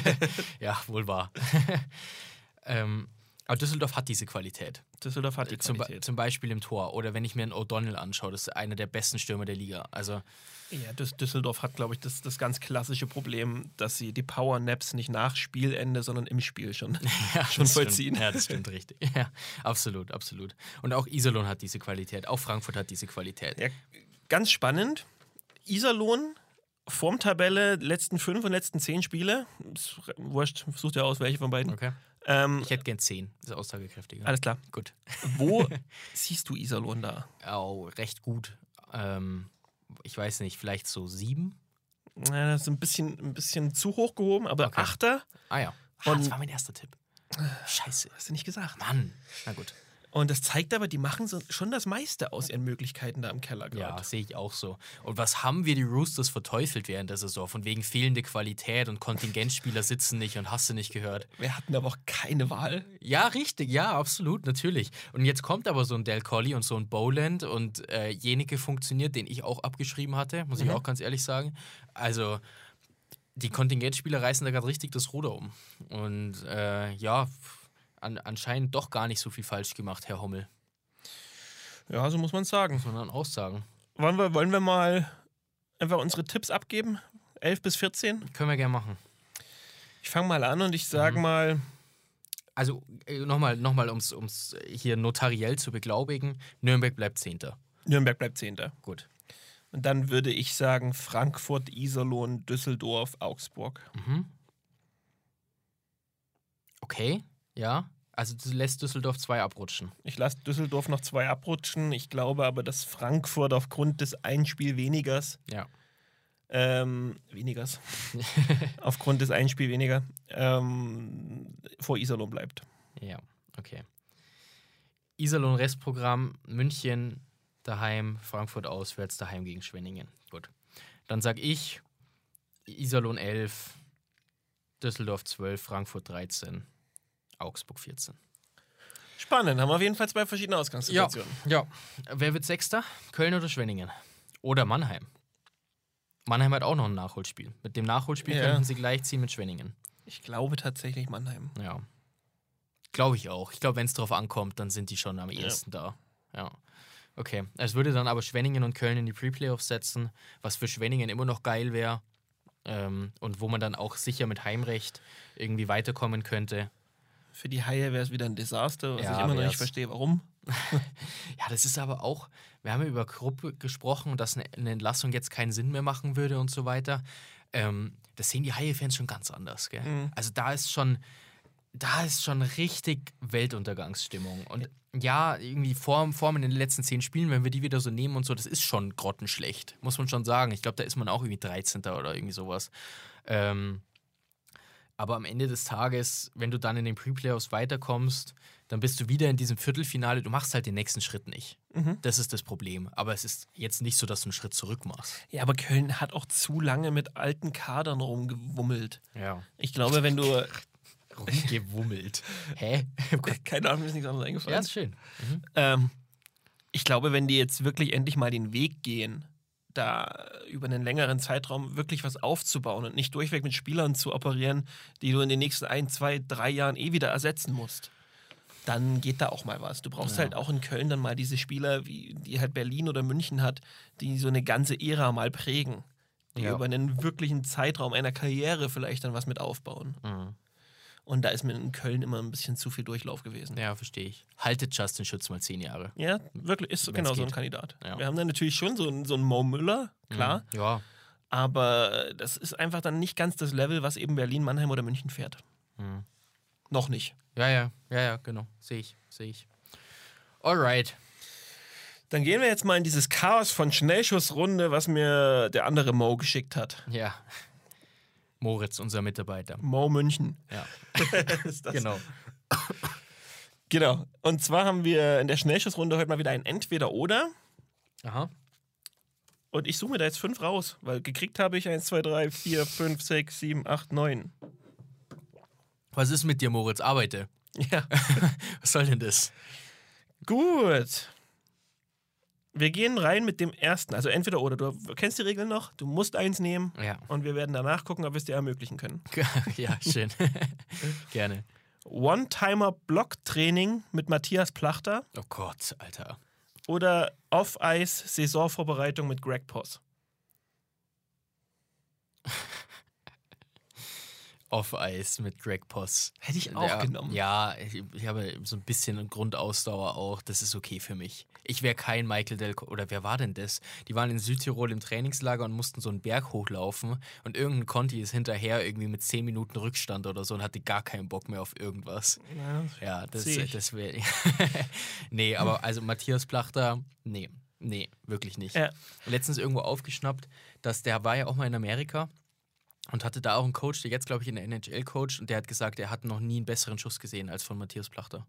(laughs) ja, wohl wahr. (laughs) ähm, Aber Düsseldorf hat diese Qualität. Düsseldorf hat die Zum, Be- Qualität. zum Beispiel im Tor. Oder wenn ich mir einen O'Donnell anschaue, das ist einer der besten Stürmer der Liga. Also, Ja, Düs Düsseldorf hat, glaube ich, das, das ganz klassische Problem, dass sie die Power-Naps nicht nach Spielende, sondern im Spiel schon, (laughs) (laughs) ja, schon vollziehen. Stimmt. Ja, das stimmt (laughs) richtig. Ja, absolut, absolut. Und auch Iserlohn hat diese Qualität. Auch Frankfurt hat diese Qualität. Ja, ganz spannend. Iserlohn, Formtabelle, letzten fünf und letzten zehn Spiele. Wurscht, such dir aus, welche von beiden. Okay. Ähm, Ich hätte gern 10. Das ist aussagekräftiger. alles klar. Gut. Wo (laughs) siehst du Iserlohn da? Oh, recht gut. Ähm, ich weiß nicht, vielleicht so sieben? Ja, das ist ein bisschen, ein bisschen zu hoch gehoben, aber Okay. Achter Ah ja. Ah, das war mein erster Tipp. Scheiße. hast du nicht gesagt. Mann. Na gut. Und das zeigt aber, die machen so, schon das meiste aus ihren Möglichkeiten da im Keller Ja, gerade. sehe ich auch so. Und was haben wir die Roosters verteufelt während der Saison? Von wegen fehlende Qualität und Kontingentspieler sitzen nicht und hast du nicht gehört. Wir hatten aber auch keine Wahl. Ja, richtig, ja, absolut, natürlich. Und jetzt kommt aber so ein Del Colli und so ein Bowland und äh, Jenike funktioniert, den ich auch abgeschrieben hatte, muss ich Mhm. auch ganz ehrlich sagen. Also, die Kontingentspieler reißen da gerade richtig das Ruder um. Und äh, ja, an, anscheinend doch gar nicht so viel falsch gemacht, Herr Hommel, Ja, so muss man sagen. sondern auch sagen. Wollen wir, wollen wir mal einfach unsere Tipps abgeben? 11 bis 14? Können wir gerne machen. Ich fange mal an und ich sage Mhm. mal, Also äh, nochmal, noch mal, um es hier notariell zu beglaubigen, Nürnberg bleibt Zehnter. Nürnberg bleibt Zehnter. Gut. Und dann würde ich sagen Frankfurt, Iserlohn, Düsseldorf, Augsburg. Mhm. Okay, ja. Also du lässt Düsseldorf zwei abrutschen. Ich lasse Düsseldorf noch zwei abrutschen. Ich glaube aber, dass Frankfurt aufgrund des Einspiel wenigers, Ja. ähm, wenigers, (laughs) aufgrund des Einspiel weniger, ähm, vor Iserlohn bleibt. Ja, okay. Iserlohn Restprogramm, München daheim, Frankfurt auswärts, daheim gegen Schwenningen. Gut. Dann sag ich Iserlohn 11, Düsseldorf 12, Frankfurt 13, Augsburg 14. Spannend, haben wir auf jeden Fall zwei verschiedene Ausgangssituationen. Ja. Wer wird Sechster? Köln oder Schwenningen? Oder Mannheim? Mannheim hat auch noch ein Nachholspiel. Mit dem Nachholspiel Ja. könnten sie gleichziehen mit Schwenningen. Ich glaube tatsächlich Mannheim. Ja. Glaube ich auch. Ich glaube, wenn es drauf ankommt, dann sind die schon am ehesten da. Ja. Okay. Es würde dann aber Schwenningen und Köln in die Pre-Playoffs setzen, was für Schwenningen immer noch geil wäre. Ähm, und wo man dann auch sicher mit Heimrecht irgendwie weiterkommen könnte. Für die Haie wäre es wieder ein Desaster, was Ja, ich immer noch nicht verstehe, warum. (laughs) Ja, das ist aber auch, wir haben ja über Gruppe gesprochen dass eine, eine Entlassung jetzt keinen Sinn mehr machen würde und so weiter. Ähm, das sehen die Haie-Fans schon ganz anders, gell? Mhm. Also da ist schon, da ist schon richtig Weltuntergangsstimmung. Und ja, irgendwie Form, Form in den letzten zehn Spielen, wenn wir die wieder so nehmen und so, das ist schon grottenschlecht, muss man schon sagen. Ich glaube, da ist man auch irgendwie 13. oder irgendwie sowas. Ähm, aber am Ende des Tages, wenn du dann in den Pre-Playoffs weiterkommst, dann bist du wieder in diesem Viertelfinale. Du machst halt den nächsten Schritt nicht. Mhm. Das ist das Problem. Aber es ist jetzt nicht so, dass du einen Schritt zurück machst. Ja, aber Köln hat auch zu lange mit alten Kadern rumgewummelt. Ja. Ich glaube, wenn du. (laughs) Rumgewummelt. Hä? (laughs) Keine Ahnung, mir ist nichts anderes ja, eingefallen. ist schön. Mhm. Ähm, ich glaube, wenn die jetzt wirklich endlich mal den Weg gehen, da über einen längeren Zeitraum wirklich was aufzubauen und nicht durchweg mit Spielern zu operieren, die du in den nächsten ein, zwei, drei Jahren eh wieder ersetzen musst, dann geht da auch mal was. Du brauchst Ja. halt auch in Köln dann mal diese Spieler, wie die halt Berlin oder München hat, die so eine ganze Ära mal prägen. Die Ja. über einen wirklichen Zeitraum einer Karriere vielleicht dann was mit aufbauen. Mhm. Und da ist mir in Köln immer ein bisschen zu viel Durchlauf gewesen. Ja, verstehe ich. Haltet Justin Schütz mal zehn Jahre. Ja, wirklich, ist Wenn's genau so ein. Kandidat. Ja. Wir haben dann natürlich schon so einen, so einen Mo Müller, klar, Mhm. Ja. aber das ist einfach dann nicht ganz das Level, was eben Berlin, Mannheim oder München fährt. Mhm. Noch nicht. Ja, ja, ja, ja, genau. Sehe ich, sehe ich. Alright. Dann gehen wir jetzt mal in dieses Chaos von Schnellschussrunde, was mir der andere Mo geschickt hat. Ja. Moritz, unser Mitarbeiter. Mo München. Ja, (laughs) ist das. genau. Genau. Und zwar haben wir in der Schnellschussrunde heute mal wieder ein Entweder-Oder. Aha. Und ich suche mir da jetzt fünf raus, weil gekriegt habe ich 1, 2, 3, 4, 5, 6, 7, 8, 9. Was ist mit dir, Moritz? Arbeite. Ja. (laughs) Was soll denn das? Gut. Wir gehen rein mit dem ersten, also entweder oder. Du kennst die Regeln noch, du musst eins nehmen Ja. und wir werden danach gucken, ob wir es dir ermöglichen können. (laughs) ja, schön. (laughs) Gerne. One-Timer-Block-Training mit Matthias Plachter Oh Gott, Alter. oder Off-Ice-Saisonvorbereitung mit Greg Poss? (laughs) Off-Ice mit Greg Poss. Hätte ich auch ja, genommen. Ja, ich, ich habe so ein bisschen Grundausdauer auch. Das ist okay für mich. Ich wäre kein Michael Del oder wer war denn das? Die waren in Südtirol im Trainingslager und mussten so einen Berg hochlaufen und irgendein Conti ist hinterher irgendwie mit 10 Minuten Rückstand oder so und hatte gar keinen Bock mehr auf irgendwas. Ja, Ja, das, das wäre. (laughs) nee, aber also Matthias Plachter, nee, nee, wirklich nicht. Ja. Letztens irgendwo aufgeschnappt, dass der war ja auch mal in Amerika und hatte da auch einen Coach, der jetzt, glaube ich, in der NHL coacht und der hat gesagt, er hat noch nie einen besseren Schuss gesehen als von Matthias Plachter.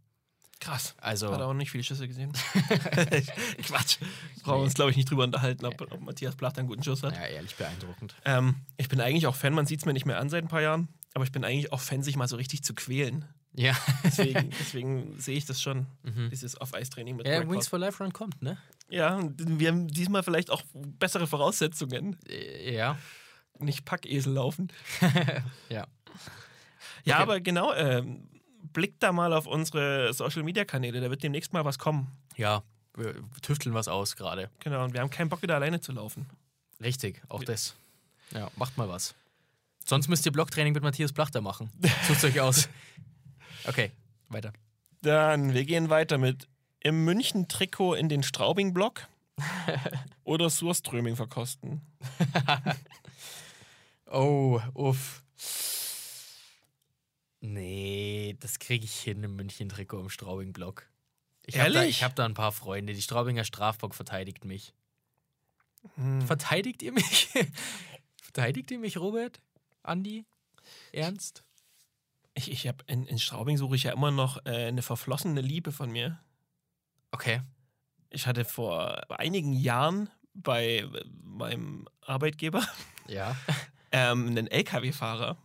Krass. Also, Hat auch nicht viele Schüsse gesehen. (laughs) Quatsch. Brauchen wir uns, glaube ich, nicht drüber unterhalten, ob, ob Matthias Plachter einen guten Schuss hat. ja, ehrlich beeindruckend. Ähm, ich bin eigentlich auch Fan, man sieht es mir nicht mehr an seit ein paar Jahren, aber ich bin eigentlich auch Fan, sich mal so richtig zu quälen. Ja, Deswegen, (laughs) deswegen sehe ich das schon, dieses Off-Ice-Training mit ja Greg Wings for Life Run kommt, ne? Ja, und wir haben diesmal vielleicht auch bessere Voraussetzungen. Äh, Ja, Nicht Packesel laufen. (laughs) ja. Ja, Okay. aber genau, ähm, blickt da mal auf unsere Social-Media-Kanäle, da wird demnächst mal was kommen. Ja, wir tüfteln was aus gerade. Genau, und wir haben keinen Bock, wieder alleine zu laufen. Richtig, auch das. Ja, macht mal was. Sonst müsst ihr Blocktraining mit Matthias Plachter machen. Sucht euch aus. (laughs) Okay, weiter. Dann, wir gehen weiter mit im München-Trikot in den Straubing-Block (laughs) oder Surströming verkosten. (laughs) Oh, uff. Nee, das kriege ich hin im München-Trikot im Straubing-Block. Ich habe da, Ehrlich? ich hab da ein paar Freunde. Die Straubinger Strafbock verteidigt mich. Hm. Verteidigt ihr mich? (laughs) verteidigt ihr mich, Robert? Andi? Ernst? Ich, ich habe in, in Straubing suche ich ja immer noch äh, eine verflossene Liebe von mir. Okay. Ich hatte vor einigen Jahren bei äh, meinem Arbeitgeber Ja. (laughs) ähm, einen LKW-Fahrer.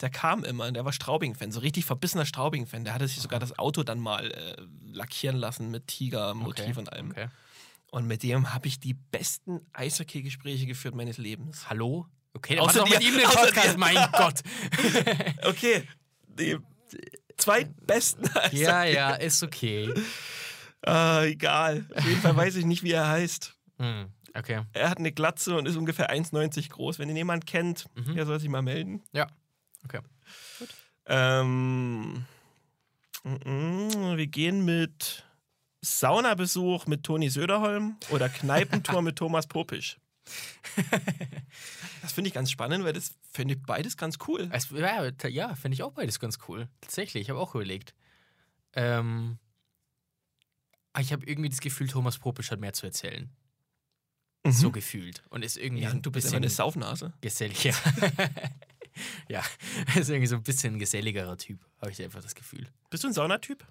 Der kam immer, der war Straubing-Fan, so richtig verbissener Straubing-Fan. Der hatte sich sogar das Auto dann mal äh, lackieren lassen mit Tiger-Motiv okay. und allem. Okay. Und mit dem habe ich die besten Eishockey-Gespräche geführt meines Lebens. Hallo? Okay, dann Außer doch mit dir, ihm den Podcast, dir. mein (laughs) Gott. Okay, die zweitbesten Eishockey. Ja, ja, ist okay. Ah, egal. Auf jeden Fall weiß ich nicht, wie er heißt. Hm, okay. Er hat eine Glatze und ist ungefähr 1,90 groß. Wenn ihn jemand kennt, Mhm. der soll sich mal melden. Ja. Okay. Ähm, mm, wir gehen mit Saunabesuch mit Toni Söderholm oder Kneipentour (laughs) mit Thomas Popisch. (laughs) Das finde ich ganz spannend, weil das finde ich beides ganz cool. Es, ja, ja finde ich auch beides ganz cool. Tatsächlich, ich habe auch überlegt. Ähm, aber ich habe irgendwie das Gefühl, Thomas Popisch hat mehr zu erzählen. So gefühlt. Und ist irgendwie Mhm. ja, ein du bist bisschen immer eine Saufnase. geselliger. ja, (laughs) (laughs) (laughs) ist irgendwie so ein bisschen ein geselligerer Typ, habe ich einfach das Gefühl. Bist du ein Saunatyp?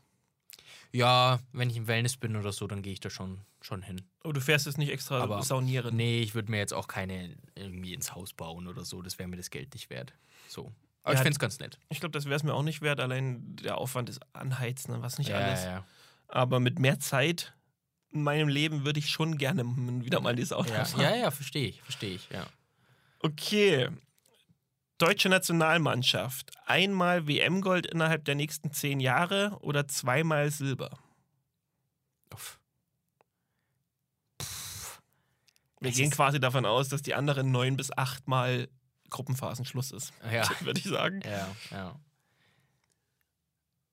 Ja, wenn ich im Wellness bin oder so, dann gehe ich da schon, schon hin. Oh, du fährst jetzt nicht extra Aber- saunieren. Nee, ich würde mir jetzt auch keine irgendwie ins Haus bauen oder so. Das wäre mir das Geld nicht wert. So. Aber Ja, ich finde es ganz nett. Ich glaube, das wäre es mir auch nicht wert, allein der Aufwand des Anheizen und was nicht ja, alles. ja, ja. Aber mit mehr Zeit in meinem Leben würde ich schon gerne wieder mal in die Sauna Ja, fahren. ja, ja, verstehe ich, verstehe ich, ja. Okay. Deutsche Nationalmannschaft. Einmal WM-Gold innerhalb der nächsten zehn Jahre oder zweimal Silber? Uff. Wir Es gehen quasi davon aus, dass die anderen neun bis acht Mal Gruppenphasen Schluss ist. Ja, (laughs) Würde ich sagen. ja, ja.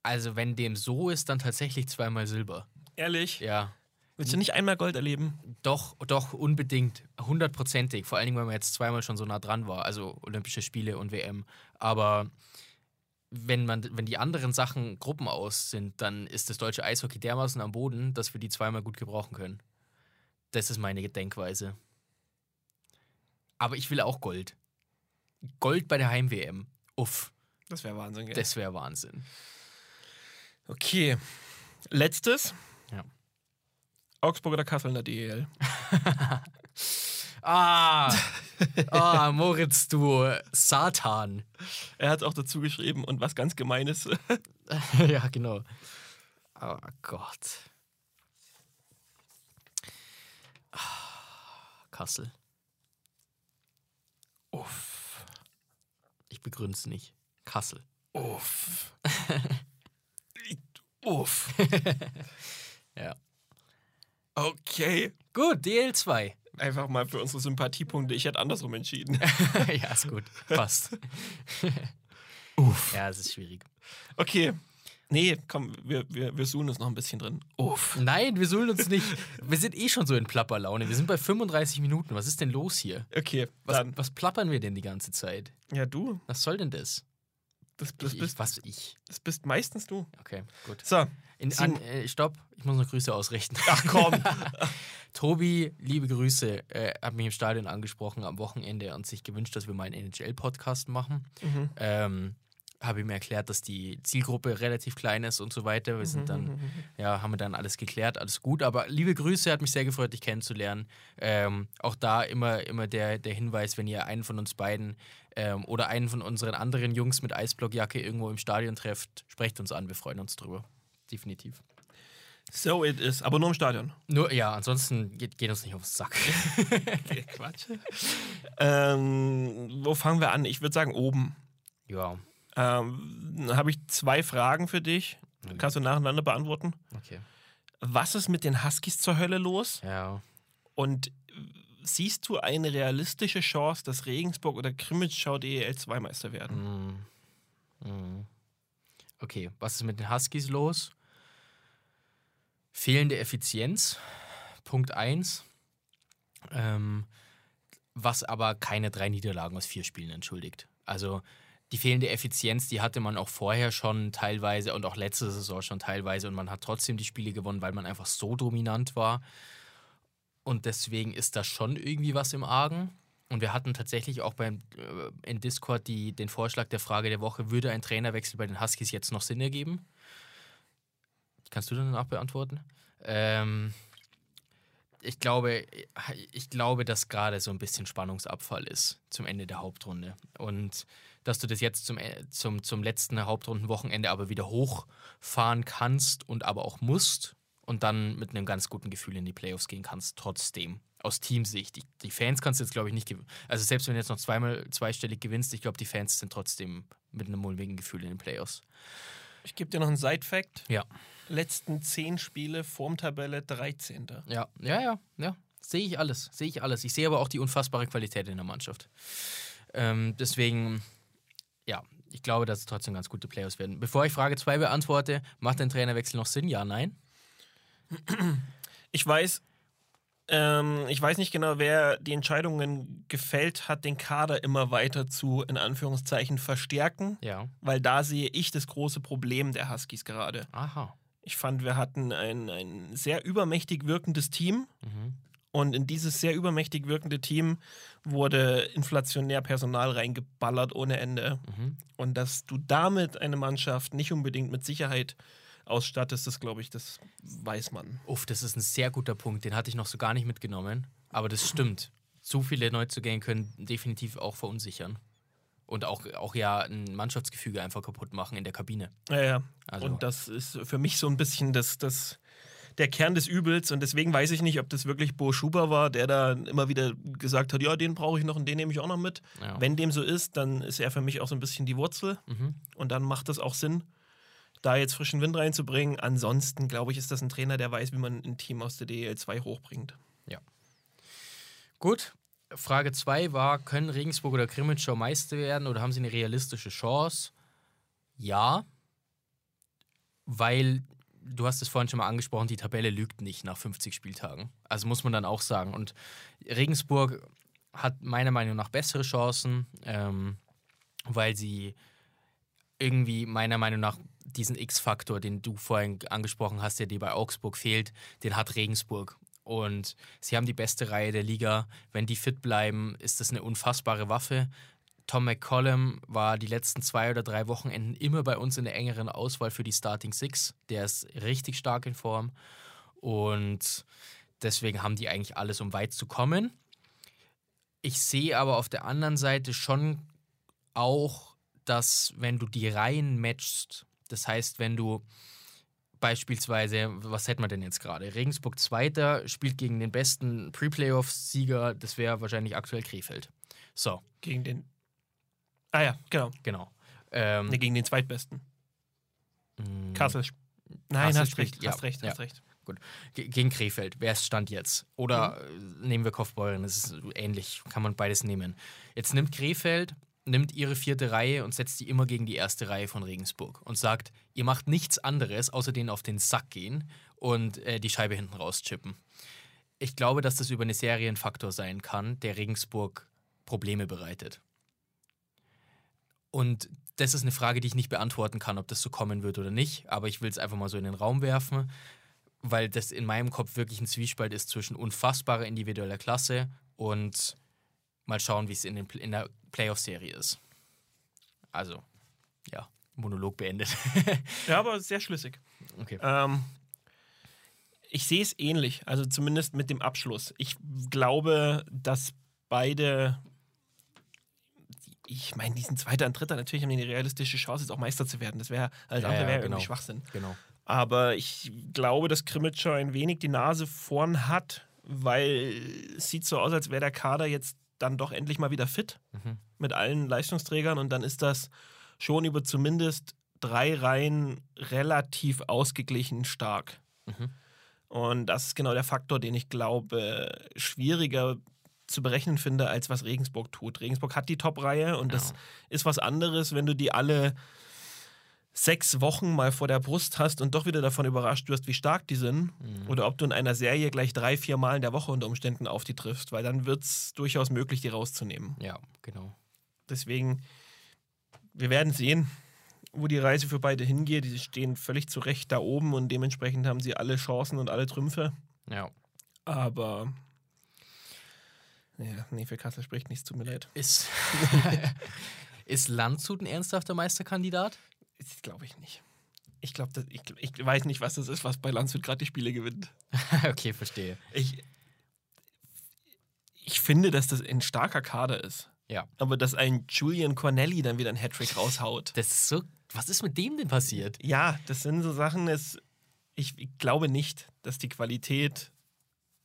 Also, wenn dem so ist, dann tatsächlich zweimal Silber. Ehrlich? Ja. Willst du nicht einmal Gold erleben? Doch, doch, unbedingt. Hundertprozentig. Vor allen Dingen, weil man jetzt zweimal schon so nah dran war. Also Olympische Spiele und WM. Aber wenn, man, wenn die anderen Sachen Gruppen aus sind, dann ist das deutsche Eishockey dermaßen am Boden, dass wir die zweimal gut gebrauchen können. Das ist meine Denkweise. Aber ich will auch Gold. Gold bei der Heim-WM. Uff, Das wäre Wahnsinn, gell? das wäre Wahnsinn. Okay. Letztes. Ja. Augsburg oder Kassel in der DEL? (laughs) Ah, ah Moritz, du Satan. Er hat auch dazu geschrieben und was ganz Gemeines. (laughs) ja, genau. Oh Gott. Ah, Kassel. Uff. Ich begründe es nicht. Kassel. Uff. (laughs) Uff. Ja. Okay. Gut, DL2. Einfach mal für unsere Sympathiepunkte. Ich hätte andersrum entschieden. (laughs) ja, ist gut. Passt. (laughs) Uff. Ja, es ist schwierig. Okay. Nee, komm, wir, wir, wir zoomen uns noch ein bisschen drin. Uff. Nein, wir sollen uns nicht. Wir sind eh schon so in Plapperlaune. Wir sind bei 35 Minuten. Was ist denn los hier? Okay, Was, dann. was plappern wir denn die ganze Zeit? Ja, du. Was soll denn das? Das, das, ich, bist, ich, was ich? das bist meistens du. Okay, gut. So. In, an, äh, stopp, ich muss noch Grüße ausrichten. Ach komm. (laughs) Tobi, liebe Grüße, äh, hat mich im Stadion angesprochen am Wochenende und sich gewünscht, dass wir mal einen NHL-Podcast machen. Mhm. Ähm, habe ihm erklärt, dass die Zielgruppe relativ klein ist und so weiter. Wir sind dann, ja, haben wir dann alles geklärt, alles gut. Aber liebe Grüße, hat mich sehr gefreut, dich kennenzulernen. Ähm, auch da immer, immer der, der Hinweis, wenn ihr einen von uns beiden ähm, oder einen von unseren anderen Jungs mit Eisblockjacke irgendwo im Stadion trefft, sprecht uns an, wir freuen uns drüber. Definitiv. So it is. Aber nur im Stadion. Nur, ja, ansonsten geht, geht uns nicht aufs Sack. (laughs) Okay, Quatsch. ähm, wo fangen wir an? Ich würde sagen oben. ja, Ähm, dann habe ich zwei Fragen für dich. Kannst du nacheinander beantworten? okay. Was ist mit den Huskies zur Hölle los? Ja. Und siehst du eine realistische Chance, dass Regensburg oder Krimitschau DEL2-Meister werden? Mm. Mm. Okay, was ist mit den Huskies los? Fehlende Effizienz, Punkt 1. Ähm, was aber keine drei Niederlagen aus vier Spielen entschuldigt. Also die fehlende Effizienz, die hatte man auch vorher schon teilweise und auch letzte Saison schon teilweise und man hat trotzdem die Spiele gewonnen, weil man einfach so dominant war. Und deswegen ist da schon irgendwie was im Argen. Und wir hatten tatsächlich auch beim, äh, in Discord die, den Vorschlag der Frage der Woche, würde ein Trainerwechsel bei den Huskies jetzt noch Sinn ergeben? Kannst du dann auch beantworten? Ähm, ich glaube, ich glaube, dass gerade so ein bisschen Spannungsabfall ist zum Ende der Hauptrunde. Und dass du das jetzt zum, äh, zum, zum letzten Hauptrundenwochenende aber wieder hochfahren kannst und aber auch musst und dann mit einem ganz guten Gefühl in die Playoffs gehen kannst, trotzdem. Aus Teamsicht. Die, die Fans kannst du jetzt, glaube ich, nicht gewinnen. Also selbst wenn du jetzt noch zweimal zweistellig gewinnst, ich glaube, die Fans sind trotzdem mit einem mulmigen Gefühl in den Playoffs. Ich gebe dir noch einen Side-Fact. Ja. Letzten zehn Spiele, Formtabelle 13. Ja, ja, ja, ja. Sehe ich alles, sehe ich alles. Ich sehe aber auch die unfassbare Qualität in der Mannschaft. Ähm, deswegen, ja, ich glaube, dass es trotzdem ganz gute Playoffs werden. Bevor ich Frage 2 beantworte, macht ein Trainerwechsel noch Sinn? Ja, nein? Ich weiß, ähm, ich weiß nicht genau, wer die Entscheidungen gefällt hat, den Kader immer weiter zu, in Anführungszeichen, verstärken, Ja. weil da sehe ich das große Problem der Huskies gerade. Aha. Ich fand, wir hatten ein, ein sehr übermächtig wirkendes Team Mhm. und in dieses sehr übermächtig wirkende Team wurde inflationär Personal reingeballert ohne Ende. Mhm. Und dass du damit eine Mannschaft nicht unbedingt mit Sicherheit ausstattest, das glaube ich, das weiß man. Uff, das ist ein sehr guter Punkt. Den hatte ich noch so gar nicht mitgenommen. Aber das stimmt. So viele Neuzugänge können definitiv auch verunsichern. Und auch, auch ja ein Mannschaftsgefüge einfach kaputt machen in der Kabine. Ja, ja. Also- Und das ist für mich so ein bisschen das, das, der Kern des Übels. Und deswegen weiß ich nicht, ob das wirklich Bo Schuber war, der da immer wieder gesagt hat, ja, den brauche ich noch und den nehme ich auch noch mit. Ja. Wenn dem so ist, dann ist er für mich auch so ein bisschen die Wurzel. Mhm. Und dann macht es auch Sinn, da jetzt frischen Wind reinzubringen. Ansonsten, glaube ich, ist das ein Trainer, der weiß, wie man ein Team aus der DL2 hochbringt. Gut. Frage 2 war, können Regensburg oder Krimitschau Meister werden oder haben sie eine realistische Chance? Ja. Weil, du hast es vorhin schon mal angesprochen, die Tabelle lügt nicht nach 50 Spieltagen. Also muss man dann auch sagen. Und Regensburg hat meiner Meinung nach bessere Chancen, ähm, weil sie irgendwie meiner Meinung nach diesen X-Faktor, den du vorhin angesprochen hast, der dir bei Augsburg fehlt, den hat Regensburg. Und sie haben die beste Reihe der Liga. Wenn die fit bleiben, ist das eine unfassbare Waffe. Tom McCollum war die letzten zwei oder drei Wochenenden immer bei uns in der engeren Auswahl für die Starting Six. Der ist richtig stark in Form. Und deswegen haben die eigentlich alles, um weit zu kommen. Ich sehe aber auf der anderen Seite schon auch, dass wenn du die Reihen matchst, das heißt, wenn du beispielsweise, was hätten wir denn jetzt gerade? Regensburg Zweiter spielt gegen den besten Pre-Playoff-Sieger, das wäre wahrscheinlich aktuell Krefeld. So, Gegen den. Ah ja, genau. genau. Ähm, Ne, gegen den zweitbesten. mh, Kassel. Nein, Hast du hast, recht, ja, hast recht, ja. hast recht. Ge- Gegen Krefeld, wer ist Stand jetzt? Oder äh, nehmen wir Kaufbeuren, das ist ähnlich, kann man beides nehmen. Jetzt nimmt Krefeld, nimmt ihre vierte Reihe und setzt die immer gegen die erste Reihe von Regensburg und sagt, ihr macht nichts anderes, außer denen auf den Sack gehen und äh, die Scheibe hinten rauschippen. Ich glaube, dass das über eine Serie ein Faktor sein kann, der Regensburg Probleme bereitet. Und das ist eine Frage, die ich nicht beantworten kann, ob das so kommen wird oder nicht. Aber ich will es einfach mal so in den Raum werfen, weil das in meinem Kopf wirklich ein Zwiespalt ist zwischen unfassbarer individueller Klasse und mal schauen, wie es in, den, in der Playoff-Serie ist. Also, ja, Monolog beendet. (laughs) Ja, aber sehr schlüssig. okay. Ähm, ich sehe es ähnlich, also zumindest mit dem Abschluss. Ich glaube, dass beide, ich meine, diesen Zweiter und Dritter, natürlich haben die eine realistische Chance, jetzt auch Meister zu werden. Das wäre, alles Ja, andere ja, wäre genau. irgendwie Schwachsinn. Genau. Aber ich glaube, dass Krimitschau ein wenig die Nase vorn hat, weil es sieht so aus, als wäre der Kader jetzt dann doch endlich mal wieder fit Mhm. mit allen Leistungsträgern und dann ist das schon über zumindest drei Reihen relativ ausgeglichen stark. Mhm. Und das ist genau der Faktor, den ich glaube, schwieriger zu berechnen finde, als was Regensburg tut. Regensburg hat die Top-Reihe und das Ja. ist was anderes, wenn du die alle sechs Wochen mal vor der Brust hast und doch wieder davon überrascht wirst, wie stark die sind. Mhm. Oder ob du in einer Serie gleich drei, vier Mal in der Woche unter Umständen auf die triffst, weil dann wird es durchaus möglich, die rauszunehmen. Ja, genau. Deswegen, wir werden sehen, wo die Reise für beide hingeht. Die stehen völlig zu Recht da oben und dementsprechend haben sie alle Chancen und alle Trümpfe. Ja. Aber. Ja, nee, für Kassel spricht nichts, tut mir leid. Ist, (laughs) ist Landshut ein ernsthafter Meisterkandidat? Das glaube ich nicht. Ich glaube, ich, ich weiß nicht, was das ist, was bei Landshut gerade die Spiele gewinnt. (laughs) okay, verstehe. Ich, ich finde, dass das ein starker Kader ist. Ja. Aber dass ein Julian Cornelli dann wieder einen Hattrick raushaut. Das ist so. Was ist mit dem denn passiert? Ja, das sind so Sachen, es, ich, ich glaube nicht, dass die Qualität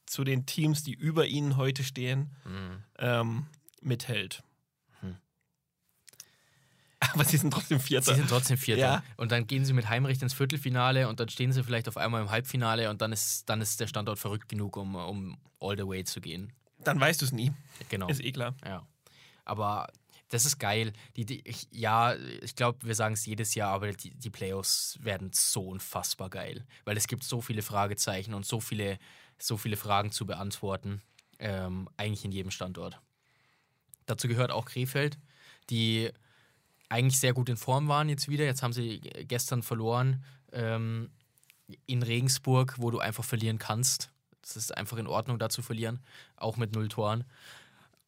zu den Teams, die über ihnen heute stehen, Mhm. ähm, mithält. (laughs) Aber sie sind trotzdem Vierter. Sie sind trotzdem Vierter. Ja. Und dann gehen sie mit Heimrecht ins Viertelfinale und dann stehen sie vielleicht auf einmal im Halbfinale und dann ist, dann ist der Standort verrückt genug, um, um all the way zu gehen. Dann weißt du es nie. Genau. Ist eh klar. Ja. Aber das ist geil. Die, die, ich, ja, ich glaube, wir sagen es jedes Jahr, aber die, die Playoffs werden so unfassbar geil. Weil es gibt so viele Fragezeichen und so viele, so viele Fragen zu beantworten. Ähm, eigentlich in jedem Standort. Dazu gehört auch Krefeld, die eigentlich sehr gut in Form waren jetzt wieder. Jetzt haben sie gestern verloren ähm, in Regensburg, wo du einfach verlieren kannst. Es ist einfach in Ordnung, da zu verlieren, auch mit null Toren.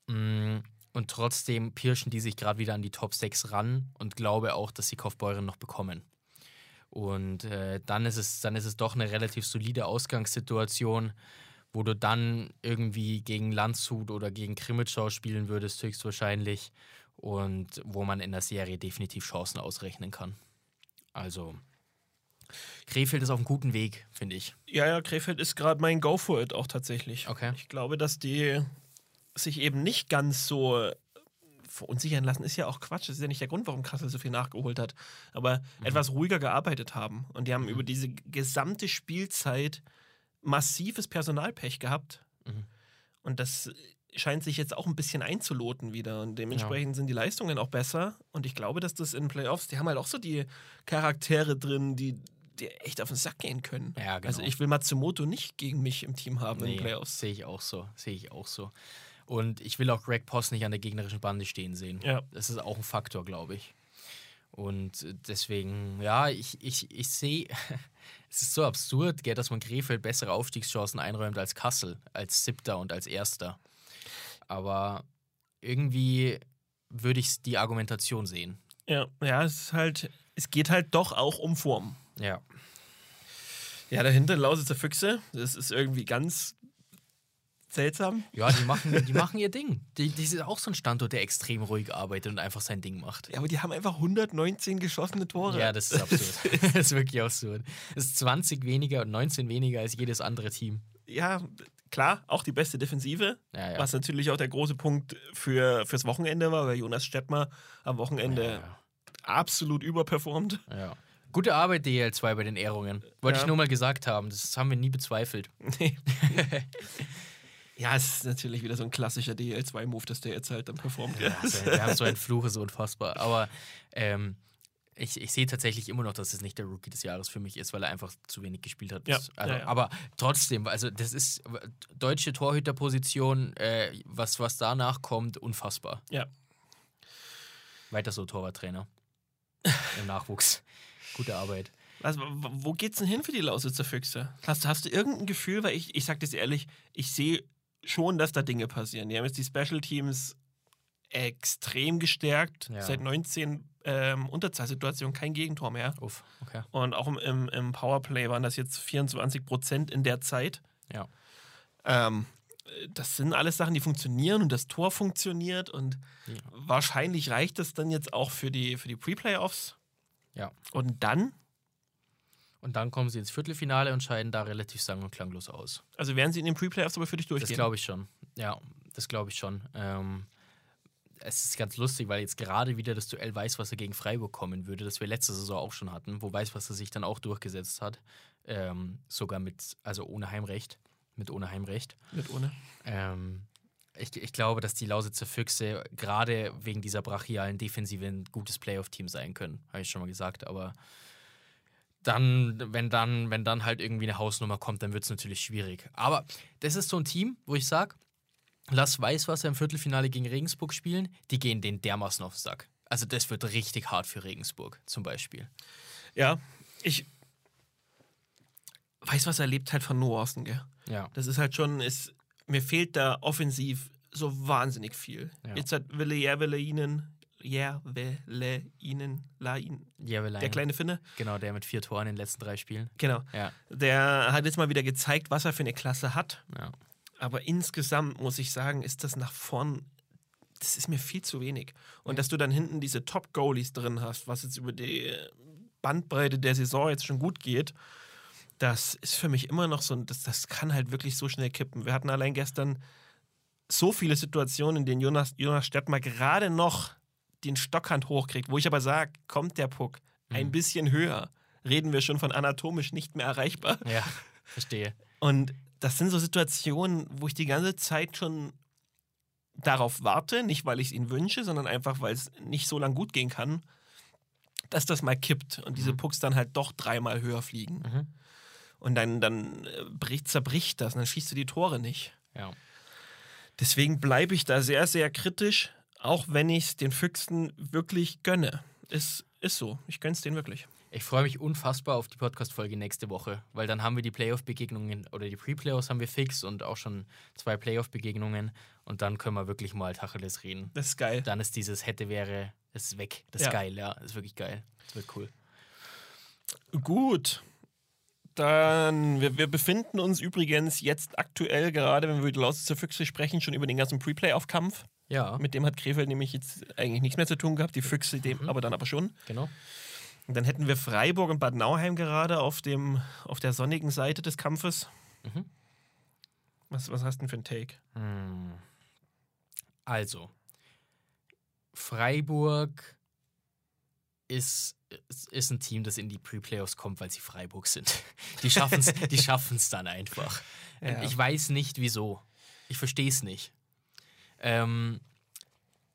Mm, Und trotzdem pirschen die sich gerade wieder an die Top 6 ran und glaube auch, dass sie Kaufbeuren noch bekommen. Und äh, dann, ist es, dann ist es doch eine relativ solide Ausgangssituation, wo du dann irgendwie gegen Landshut oder gegen Krimitschau spielen würdest, höchstwahrscheinlich. Und wo man in der Serie definitiv Chancen ausrechnen kann. Also, Krefeld ist auf einem guten Weg, finde ich. Ja, ja, Krefeld ist gerade mein Go for it auch tatsächlich. Okay. Ich glaube, dass die sich eben nicht ganz so verunsichern lassen, ist ja auch Quatsch. Das ist ja nicht der Grund, warum Kassel so viel nachgeholt hat. Aber etwas ruhiger gearbeitet haben. Und die haben über diese gesamte Spielzeit massives Personalpech gehabt. Mhm. Und das scheint sich jetzt auch ein bisschen einzuloten wieder. Und dementsprechend sind die Leistungen auch besser. Und ich glaube, dass das in Playoffs, die haben halt auch so die Charaktere drin, die dir echt auf den Sack gehen können. Ja, genau. Also ich will Matsumoto nicht gegen mich im Team haben in Nee, Playoffs. Sehe ich auch so. Sehe ich auch so. Und ich will auch Greg Poss nicht an der gegnerischen Bande stehen sehen. Ja. Das ist auch ein Faktor, glaube ich. Und deswegen, ja, ich, ich, ich sehe, (laughs) es ist so absurd, gell, dass man Krefeld bessere Aufstiegschancen einräumt als Kassel, als Siebter und als Erster. Aber irgendwie würde ich die Argumentation sehen. Ja, ja, es ist halt, es geht halt doch auch um Form. Ja. Ja, dahinter Lausitzer Füchse, das ist irgendwie ganz seltsam. Ja, die machen, die machen ihr Ding. Die, die sind auch so ein Standort, der extrem ruhig arbeitet und einfach sein Ding macht. Ja, aber die haben einfach 119 geschossene Tore. Ja, das ist absurd. (laughs) das ist wirklich absurd. Das ist 20 weniger und 19 weniger als jedes andere Team. ja, klar, auch die beste Defensive, Ja, ja. was natürlich auch der große Punkt für, fürs Wochenende war, weil Jonas Stettmer am Wochenende absolut überperformt. ja. Gute Arbeit, DL2 bei den Ehrungen. Wollte ich nur mal gesagt haben. Das haben wir nie bezweifelt. (laughs) Nee. (laughs) ja, es ist natürlich wieder so ein klassischer DL2-Move, dass der jetzt halt dann performt. Ja. Also, wir haben so einen (laughs) Fluch, ist unfassbar. Aber ähm, ich, ich sehe tatsächlich immer noch, dass es nicht der Rookie des Jahres für mich ist, weil er einfach zu wenig gespielt hat. Ja, Also, ja, ja. Aber trotzdem, also das ist deutsche Torhüterposition, äh, was, was danach kommt, unfassbar. ja. Weiter so, Torwarttrainer. Im Nachwuchs. Gute Arbeit. Also, wo geht's denn hin für die Lausitzer Füchse? Hast, hast du irgendein Gefühl, weil ich, ich sag das ehrlich, ich sehe schon, dass da Dinge passieren. Die haben jetzt die Special Teams extrem gestärkt. Seit 19 ähm, Unterzahlsituationen kein Gegentor mehr. Uff, okay. Und auch im, im, Powerplay waren das jetzt 24 Prozent in der Zeit. Ja. Ähm, das sind alles Sachen, die funktionieren und das Tor funktioniert und Ja. wahrscheinlich reicht das dann jetzt auch für die, für die Pre-Playoffs. Ja. Und dann, Und dann kommen sie ins Viertelfinale und scheiden da relativ sang- und klanglos aus. also werden sie in den Pre-Playoffs aber für dich Das durchgehen. glaube ich schon. Ja, das glaube ich schon. Ähm, es ist ganz lustig, weil jetzt gerade wieder das Duell Weißwasser gegen Freiburg kommen würde, das wir letzte Saison auch schon hatten, wo Weißwasser sich dann auch durchgesetzt hat. Ähm, sogar mit, also ohne Heimrecht. Mit ohne Heimrecht. Mit ohne. Ähm, ich, ich glaube, dass die Lausitzer Füchse gerade wegen dieser brachialen Defensive ein gutes Playoff-Team sein können. Habe ich schon mal gesagt, aber dann, wenn dann, wenn dann halt irgendwie eine Hausnummer kommt, dann wird es natürlich schwierig. Aber das ist so ein Team, wo ich sage, lass Weißwasser im Viertelfinale gegen Regensburg spielen, die gehen den dermaßen auf den Sack. Also das wird richtig hart für Regensburg zum Beispiel. Ja, ich weiß, was er lebt halt von Nuancen, gell? Ja. Das ist halt schon, ist, mir fehlt da offensiv so wahnsinnig viel. Ja. Jetzt hat Wille Järvele ihnen, Järvele ihnen, Lain, Jävelein, der kleine Finne, genau, der mit vier Toren in den letzten drei Spielen. genau, Ja, der hat jetzt mal wieder gezeigt, was er für eine Klasse hat. ja. Aber insgesamt muss ich sagen, ist das nach vorn, das ist mir viel zu wenig. Und dass du dann hinten diese Top-Goalies drin hast, was jetzt über die Bandbreite der Saison jetzt schon gut geht, das ist für mich immer noch so, das, das kann halt wirklich so schnell kippen. Wir hatten allein gestern so viele Situationen, in denen Jonas, Jonas Stettmer gerade noch den Stockhand hochkriegt, wo ich aber sage, kommt der Puck ein Mhm. bisschen höher, reden wir schon von anatomisch nicht mehr erreichbar. Ja, verstehe. Und das sind so Situationen, wo ich die ganze Zeit schon darauf warte, nicht weil ich es ihnen wünsche, sondern einfach, weil es nicht so lang gut gehen kann, dass das mal kippt und diese Mhm. Pucks dann halt doch dreimal höher fliegen. Mhm. Und dann, dann äh, bricht, zerbricht das und dann schießt du die Tore nicht. Ja. Deswegen bleibe ich da sehr, sehr kritisch, auch wenn ich es den Füchsen wirklich gönne. Ist, ist so. Ich gönn's denen wirklich. Ich freue mich unfassbar auf die Podcast-Folge nächste Woche, weil dann haben wir die Playoff-Begegnungen oder die Pre-Playoffs haben wir fix und auch schon zwei Playoff-Begegnungen und dann können wir wirklich mal Tacheles reden. Das ist geil. Dann ist dieses hätte, wäre, das ist weg. Das ist Ja. geil, ja. Das ist wirklich geil. Das wird cool. Gut. Dann, wir, wir befinden uns übrigens jetzt aktuell, gerade wenn wir über die Lausitzer Füchse sprechen, schon über den ganzen Pre-Playoff-Kampf. Ja, Mit dem hat Krefeld nämlich jetzt eigentlich nichts mehr zu tun gehabt, die Füchse dem aber dann aber schon. genau. Und dann hätten wir Freiburg und Bad Nauheim gerade auf, dem, auf der sonnigen Seite des Kampfes. Mhm. Was, was hast du denn für ein Take? Hm. Also, Freiburg ist, ist, ist ein Team, das in die Pre-Playoffs kommt, weil sie Freiburg sind. (laughs) Die schaffen es die schaffen's dann einfach. Ja. Ich weiß nicht, wieso. Ich verstehe es nicht. Ähm,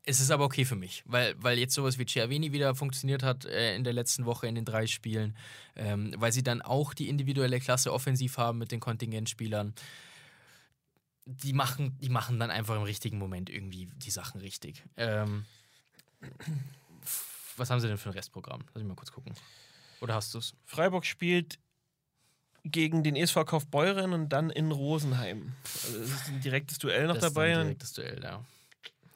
es ist aber okay für mich, weil, weil jetzt sowas wie Cervini wieder funktioniert hat äh, in der letzten Woche in den drei Spielen, ähm, weil sie dann auch die individuelle Klasse offensiv haben mit den Kontingentspielern. Die machen, die machen dann einfach im richtigen Moment irgendwie die Sachen richtig. Ähm, was haben sie denn für ein Restprogramm? Lass mich mal kurz gucken. Oder hast du es? Freiburg spielt gegen den ESV Kaufbeuren und dann in Rosenheim. Also es ist ein direktes Duell noch Das ist dabei. ein und direktes Duell, ja.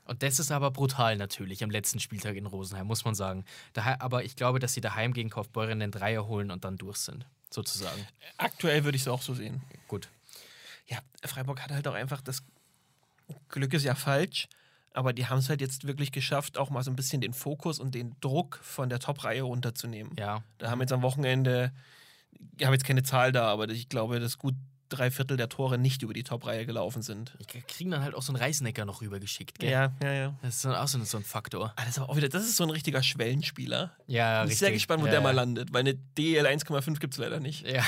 Und das ist aber brutal natürlich am letzten Spieltag in Rosenheim, muss man sagen. Daheim, aber ich glaube, dass sie daheim gegen Kaufbeuren den Dreier holen und dann durch sind, sozusagen. Aktuell würde ich es auch so sehen. Gut. Ja, Freiburg hat halt auch einfach das Glück ist ja falsch, aber die haben es halt jetzt wirklich geschafft, auch mal so ein bisschen den Fokus und den Druck von der Top-Reihe runterzunehmen. Ja. Da haben jetzt am Wochenende, ich habe jetzt keine Zahl da, aber ich glaube, dass gut drei Viertel der Tore nicht über die Top-Reihe gelaufen sind. Die kriegen dann halt auch so einen Reisnecker noch rübergeschickt, gell? Ja, ja, ja. Das ist dann auch so, so ein Faktor. Ah, das, ist aber auch wieder, das ist so ein richtiger Schwellenspieler. Ja, Ich bin sehr gespannt, wo ja, der mal ja. landet, weil eine DL 1,5 gibt es leider nicht. Ja,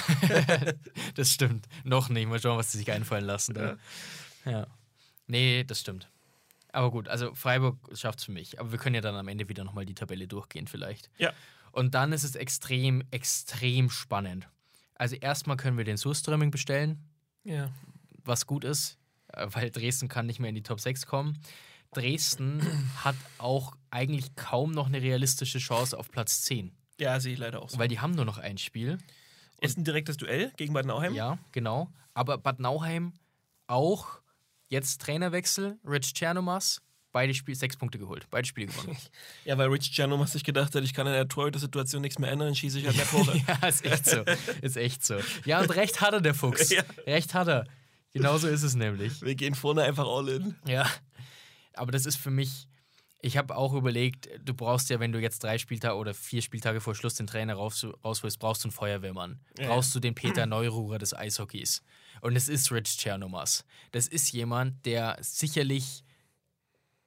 (laughs) das stimmt. Noch nicht. Mal schauen, was sie sich einfallen lassen. Da. Ja. Nee, das stimmt. Aber gut, also Freiburg schafft es für mich. Aber wir können ja dann am Ende wieder nochmal die Tabelle durchgehen, vielleicht. Ja. Und dann ist es extrem, extrem spannend. Also erstmal können wir den Surströmming bestellen, Ja. was gut ist, äh, weil Dresden kann nicht mehr in die Top 6 kommen. Dresden (clears throat) hat auch eigentlich kaum noch eine realistische Chance auf Platz 10, Ja, sehe ich leider auch so. weil die haben nur noch ein Spiel. Ist ein direktes Duell gegen Bad Nauheim? Ja, genau. Aber Bad Nauheim auch jetzt Trainerwechsel, Rich Chernomas, beide Spiel, sechs Punkte geholt, beide Spiele gewonnen. (laughs) Ja, weil Rich Giannom sich gedacht hat, ich kann in der Torhüter-Situation nichts mehr ändern, schieße ich halt mehr Tore. (laughs) ja, ist echt so. Ist echt so. Ja, und recht hat er, der Fuchs. (laughs) Ja. Recht hat er. Genauso ist es nämlich. Wir gehen vorne einfach all in. Ja. Aber das ist für mich, ich habe auch überlegt, du brauchst ja, wenn du jetzt drei Spieltage oder vier Spieltage vor Schluss den Trainer raus, rausholst, brauchst du einen Feuerwehrmann. Ja, brauchst du den Peter (clears throat) Neururer des Eishockeys. Und es ist Rich Chernomas. Das ist jemand, der sicherlich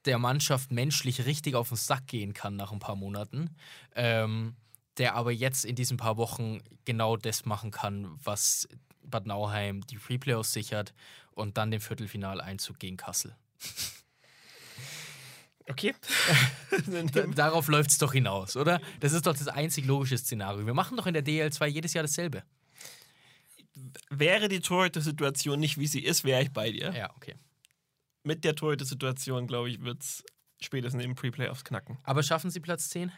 der Mannschaft menschlich richtig auf den Sack gehen kann nach ein paar Monaten. Ähm, der aber jetzt in diesen paar Wochen genau das machen kann, was Bad Nauheim die Freeplayoffs sichert und dann den Viertelfinaleinzug gegen Kassel. Okay. (laughs) Da- Darauf läuft es doch hinaus, oder? Das ist doch das einzig logische Szenario. Wir machen doch in der DL2 jedes Jahr dasselbe. Wäre die Torhüter-Situation nicht, wie sie ist, wäre ich bei dir. Ja, okay. Mit der Torhüter-Situation, glaube ich, wird es spätestens im Pre-Playoffs knacken. Aber schaffen Sie Platz 10?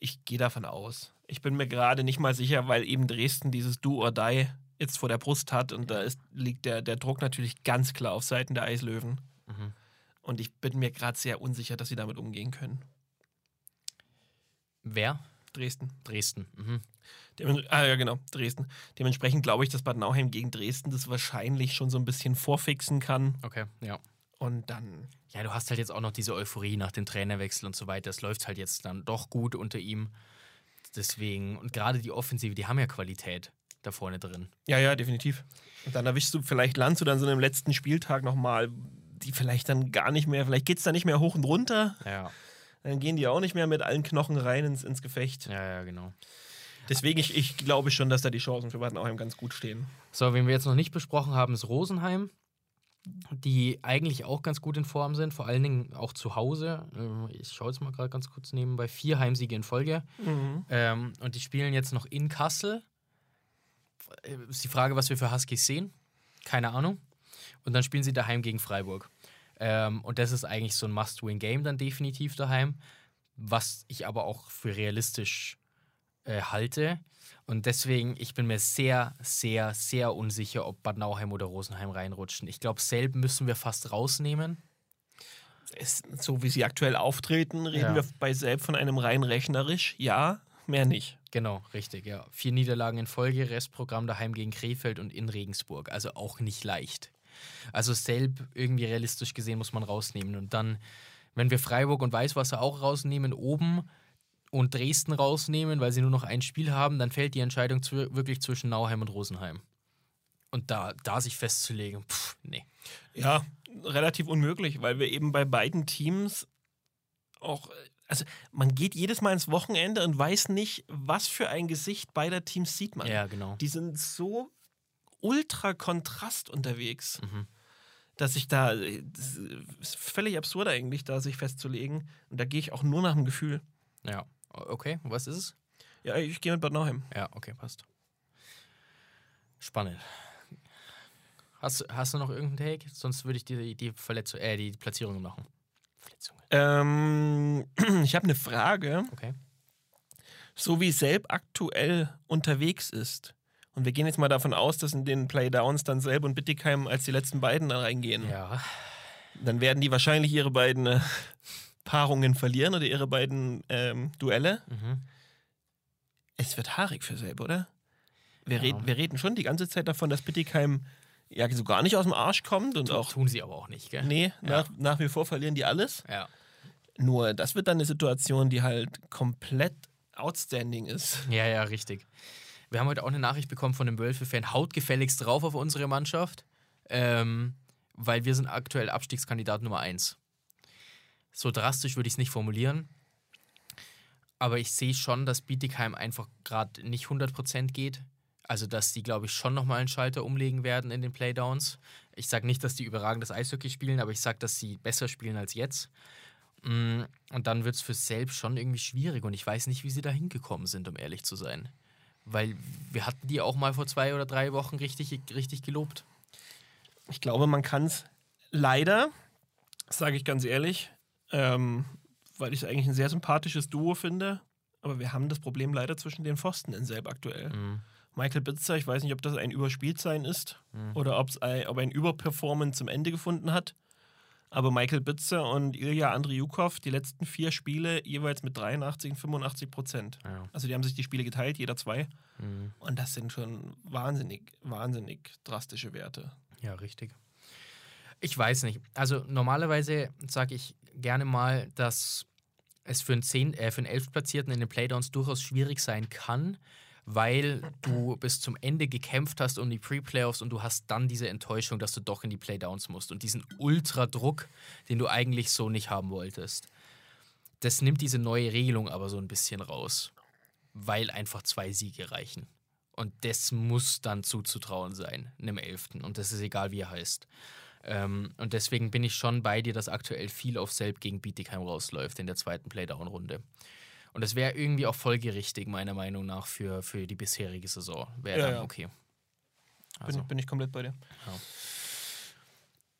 Ich gehe davon aus. Ich bin mir gerade nicht mal sicher, weil eben Dresden dieses Do or Die jetzt vor der Brust hat und da ist, liegt der, der Druck natürlich ganz klar auf Seiten der Eislöwen. Mhm. Und ich bin mir gerade sehr unsicher, dass sie damit umgehen können. Wer? Dresden. Dresden. Mhm. Demen ah ja, genau, Dresden. Dementsprechend glaube ich, dass Bad Nauheim gegen Dresden das wahrscheinlich schon so ein bisschen vorfixen kann. Okay, ja. Und dann, Ja, du hast halt jetzt auch noch diese Euphorie nach dem Trainerwechsel und so weiter. Es läuft halt jetzt dann doch gut unter ihm. Deswegen, und gerade die Offensive, die haben ja Qualität da vorne drin. ja, ja, definitiv. Und dann erwischst du vielleicht Land oder so einem letzten Spieltag nochmal, die vielleicht dann gar nicht mehr, vielleicht geht es da nicht mehr hoch und runter. Ja, Dann gehen die auch nicht mehr mit allen Knochen rein ins, ins Gefecht. ja, ja, genau. Deswegen, ich, ich glaube schon, dass da die Chancen für Bad Nauheim ganz gut stehen. So, wen wir jetzt noch nicht besprochen haben, ist Rosenheim, die eigentlich auch ganz gut in Form sind, vor allen Dingen auch zu Hause. Ähm, Ich schaue jetzt mal gerade ganz kurz nebenbei. Vier Heimsiege in Folge. Ähm, und die spielen jetzt noch in Kassel. Äh, Ist die Frage, was wir für Huskies sehen. Keine Ahnung. Und dann spielen sie daheim gegen Freiburg. Ähm, und das ist eigentlich so ein Must-Win-Game dann definitiv daheim, was ich aber auch für realistisch äh, halte. Und deswegen, ich bin mir sehr, sehr, sehr unsicher, ob Bad Nauheim oder Rosenheim reinrutschen. Ich glaube, Selb müssen wir fast rausnehmen. Es, so wie sie aktuell auftreten, reden Ja. wir bei selbst von einem rein rechnerisch. Ja, mehr nicht. Genau, richtig, ja. Vier Niederlagen in Folge, Restprogramm daheim gegen Krefeld und in Regensburg. Also auch nicht leicht. Also Selb irgendwie realistisch gesehen muss man rausnehmen. Und dann, wenn wir Freiburg und Weißwasser auch rausnehmen, oben und Dresden rausnehmen, weil sie nur noch ein Spiel haben, dann fällt die Entscheidung zw wirklich zwischen Nauheim und Rosenheim. Und da, da sich festzulegen, pff, nee. Ja, relativ unmöglich, weil wir eben bei beiden Teams auch, also man geht jedes Mal ins Wochenende und weiß nicht, was für ein Gesicht beider Teams sieht man. Ja, genau. Die sind so ultra Kontrast unterwegs, Mhm. dass ich da, das ist völlig absurd eigentlich, da sich festzulegen. Und da gehe ich auch nur nach dem Gefühl. Ja, okay, was ist es? Ja, ich gehe mit Bad Nauheim. Ja, okay, passt. Spannend. Hast, hast du noch irgendeinen Take? Sonst würde ich die, die, Verletzung, äh, die Platzierungen machen. Verletzungen. Ähm, (clears throat) ich habe eine Frage. Okay. so wie Selb aktuell unterwegs ist, und wir gehen jetzt mal davon aus, dass in den Playdowns dann Selb und Bittigheim als die letzten beiden da reingehen, Ja. dann werden die wahrscheinlich ihre beiden äh, Paarungen verlieren oder ihre beiden ähm, Duelle. Mhm. Es wird haarig für Selb, oder? Wir, Ja. reden, wir reden schon die ganze Zeit davon, dass Bittigheim ja so gar nicht aus dem Arsch kommt und auch, Tun sie aber auch nicht, gell? nee, Ja. nach, nach wie vor verlieren die alles. Ja. Nur das wird dann eine Situation, die halt komplett outstanding ist. Ja, ja, richtig. wir haben heute auch eine Nachricht bekommen von einem Wölfe-Fan, haut gefälligst drauf auf unsere Mannschaft, ähm, weil wir sind aktuell Abstiegskandidat Nummer 1. So drastisch würde ich es nicht formulieren, aber ich sehe schon, dass Bietigheim einfach gerade nicht 100% geht. Also, dass die, glaube ich, schon nochmal einen Schalter umlegen werden in den Playdowns. Ich sage nicht, dass die überragendes Eishockey spielen, aber ich sage, dass sie besser spielen als jetzt. Mm, Und dann wird es für selbst schon irgendwie schwierig und ich weiß nicht, wie sie da hingekommen sind, um ehrlich zu sein. Weil wir hatten die auch mal vor zwei oder drei Wochen richtig, richtig gelobt. Ich glaube, man kann es leider, sage ich ganz ehrlich, ähm, weil ich es eigentlich ein sehr sympathisches Duo finde, aber wir haben das Problem leider zwischen den Pfosten in Selb aktuell. Mhm. Michael Bitzer, ich weiß nicht, ob das ein Überspieltsein ist oder ob's ein, ob ein Überperformance zum Ende gefunden hat. Aber Michael Bitzer und Ilya Andriukov, die letzten vier Spiele jeweils mit 83 und 85 Prozent. Ja. Also die haben sich die Spiele geteilt, jeder zwei. Mhm. Und das sind schon wahnsinnig, wahnsinnig drastische Werte. Ja, richtig. Ich weiß nicht. Also normalerweise sage ich gerne mal, dass es für einen, 10, äh, einen 11. Platzierten in den Playdowns durchaus schwierig sein kann, weil du bis zum Ende gekämpft hast um die Pre-Playoffs und du hast dann diese Enttäuschung, dass du doch in die Playdowns musst und diesen Ultra-Druck, den du eigentlich so nicht haben wolltest. Das nimmt diese neue Regelung aber so ein bisschen raus, weil einfach zwei Siege reichen. Und das muss dann zuzutrauen sein, einem Elften. Und das ist egal, wie er heißt. Ähm, und deswegen bin ich schon bei dir, dass aktuell viel auf Selb gegen Bietigheim rausläuft in der zweiten Playdown-Runde. Und das wäre irgendwie auch folgerichtig, meiner Meinung nach, für, für die bisherige Saison. Wäre Ja, dann ja. okay. Bin, Also, bin ich komplett bei dir. Ja.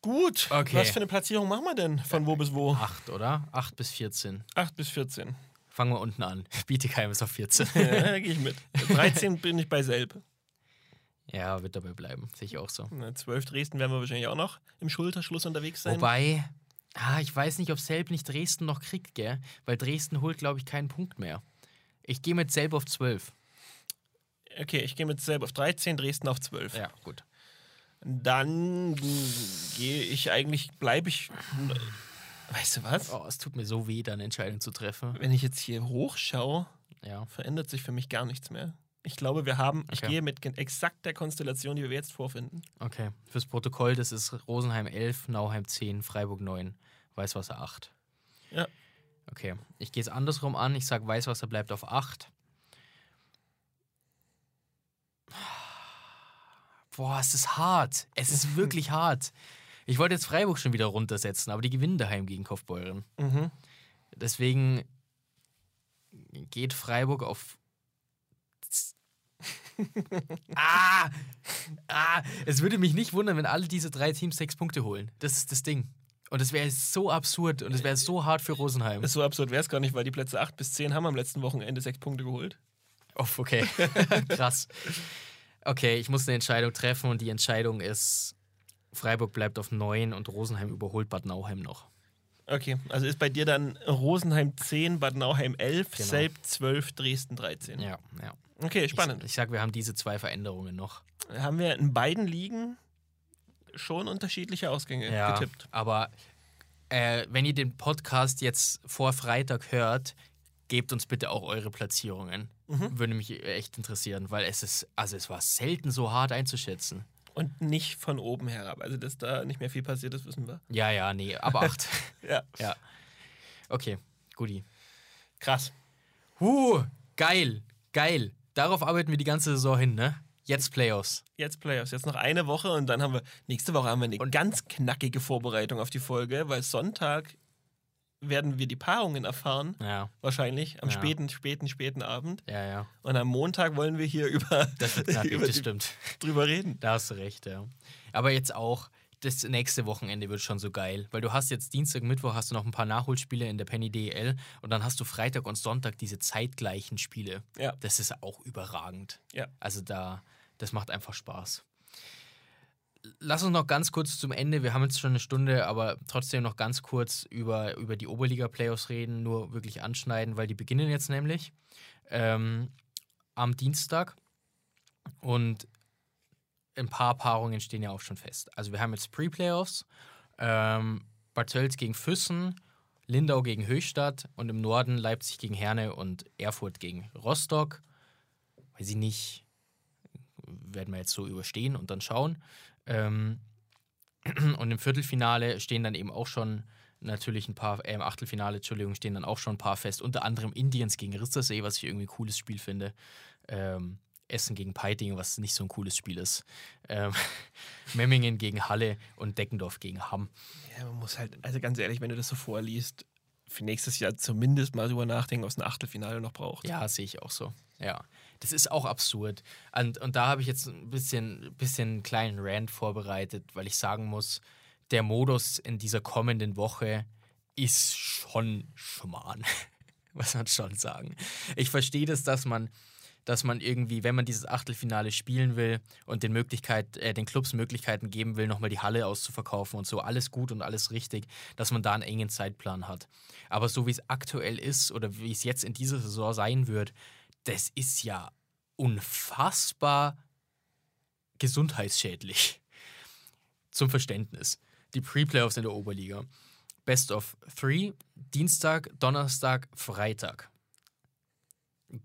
Gut, Okay. was für eine Platzierung machen wir denn? Von wo bis wo? 8, oder? 8 bis 14. 8 bis 14. Fangen wir unten an. (laughs) Bietigheim ist auf 14. Ja, da gehe ich mit. (laughs) 13 bin ich bei Selb. Ja, wird dabei bleiben. Sehe ich auch so. Na, 12 Dresden werden wir wahrscheinlich auch noch im Schulterschluss unterwegs sein. Wobei, ah, ich weiß nicht, ob Selb nicht Dresden noch kriegt, gell? Weil Dresden holt, glaube ich, keinen Punkt mehr. Ich gehe mit Selb auf 12. Okay, ich gehe mit Selb auf 13, Dresden auf 12. Ja, gut. Dann gehe ich eigentlich, bleibe ich. Weißt du was? Oh, es tut mir so weh, da eine Entscheidung zu treffen. Wenn ich jetzt hier hochschaue, Ja. verändert sich für mich gar nichts mehr. Ich glaube, wir haben, ich Okay. gehe mit exakt der Konstellation, die wir jetzt vorfinden. Okay. Fürs Protokoll, das ist Rosenheim 11, Nauheim 10, Freiburg 9, Weißwasser 8. Ja. Okay. Ich gehe es andersrum an. Ich sage, Weißwasser bleibt auf 8. Boah, es ist hart. Es ist (laughs) wirklich hart. Ich wollte jetzt Freiburg schon wieder runtersetzen, aber die gewinnen daheim gegen Kaufbeuren. Mhm. Deswegen geht Freiburg auf. Ah! Ah! Es würde mich nicht wundern, wenn alle diese drei Teams sechs Punkte holen. Das ist das Ding. Und es wäre so absurd und es wäre so hart für Rosenheim. So absurd wäre es gar nicht, weil die Plätze 8 bis 10 haben am letzten Wochenende sechs Punkte geholt. Oh, okay. (laughs) Krass. Okay, ich muss eine Entscheidung treffen und die Entscheidung ist: Freiburg bleibt auf 9 und Rosenheim überholt Bad Nauheim noch. Okay, also ist bei dir dann Rosenheim 10, Bad Nauheim 11, Genau. Selb 12, Dresden 13. Ja, ja. Okay, spannend. Ich, ich sag, wir haben diese zwei Veränderungen noch. Haben wir in beiden Ligen schon unterschiedliche Ausgänge ja, getippt. Aber äh, wenn ihr den Podcast jetzt vor Freitag hört, gebt uns bitte auch eure Platzierungen. Mhm. Würde mich echt interessieren, weil es ist, also es war selten so hart einzuschätzen. Und nicht von oben herab. Also, dass da nicht mehr viel passiert ist, wissen wir. Ja, ja, nee, aber acht. (laughs) Ja. ja. Okay, guti. Krass. Huh, geil, geil. Darauf arbeiten wir die ganze Saison hin, ne? Jetzt Playoffs. Jetzt Playoffs. Jetzt noch eine Woche und dann haben wir, nächste Woche haben wir eine ganz knackige Vorbereitung auf die Folge, weil Sonntag werden wir die Paarungen erfahren. Ja, Wahrscheinlich am Ja. späten, späten, späten Abend. ja, ja. Und am Montag wollen wir hier über, Das wird knackig, (laughs) über die, stimmt. drüber reden. Da hast du recht, ja. Aber jetzt auch, das nächste Wochenende wird schon so geil, weil du hast jetzt Dienstag, Mittwoch hast du noch ein paar Nachholspiele in der Penny DEL und dann hast du Freitag und Sonntag diese zeitgleichen Spiele. Ja. Das ist auch überragend. Ja. Also da, das macht einfach Spaß. Lass uns noch ganz kurz zum Ende, wir haben jetzt schon eine Stunde, aber trotzdem noch ganz kurz über, über die Oberliga-Playoffs reden, nur wirklich anschneiden, weil die beginnen jetzt nämlich ähm, am Dienstag und ein paar Paarungen stehen ja auch schon fest. Also wir haben jetzt Pre-Playoffs, ähm, Bad Tölz gegen Füssen, Lindau gegen Höchstadt und im Norden Leipzig gegen Herne und Erfurt gegen Rostock. Weiß ich nicht. werden wir jetzt so überstehen und dann schauen. Ähm, (clears throat) und im Viertelfinale stehen dann eben auch schon natürlich ein paar, äh, im Achtelfinale, Entschuldigung, stehen dann auch schon ein paar fest. Unter anderem Indians gegen Rissersee, was ich irgendwie ein cooles Spiel finde. Ähm, Essen gegen Peiting, was nicht so ein cooles Spiel ist. Ähm, (laughs) Memmingen gegen Halle und Deckendorf gegen Hamm. Ja, man muss halt, also ganz ehrlich, wenn du das so vorliest, für nächstes Jahr zumindest mal drüber nachdenken, ob es ein Achtelfinale noch braucht. Ja, sehe ich auch so. Ja. Das ist auch absurd. Und, und da habe ich jetzt ein bisschen, bisschen einen kleinen Rant vorbereitet, weil ich sagen muss, der Modus in dieser kommenden Woche ist schon Schmarrn. (laughs) Muss man schon sagen. Ich verstehe das, dass man, dass man irgendwie, wenn man dieses Achtelfinale spielen will und den, Möglichkeit, äh, den Clubs Möglichkeiten geben will, nochmal die Halle auszuverkaufen und so, alles gut und alles richtig, dass man da einen engen Zeitplan hat. Aber so wie es aktuell ist oder wie es jetzt in dieser Saison sein wird, das ist ja unfassbar gesundheitsschädlich. Zum Verständnis. Die Pre-Playoffs in der Oberliga. Best of Three, Dienstag, Donnerstag, Freitag.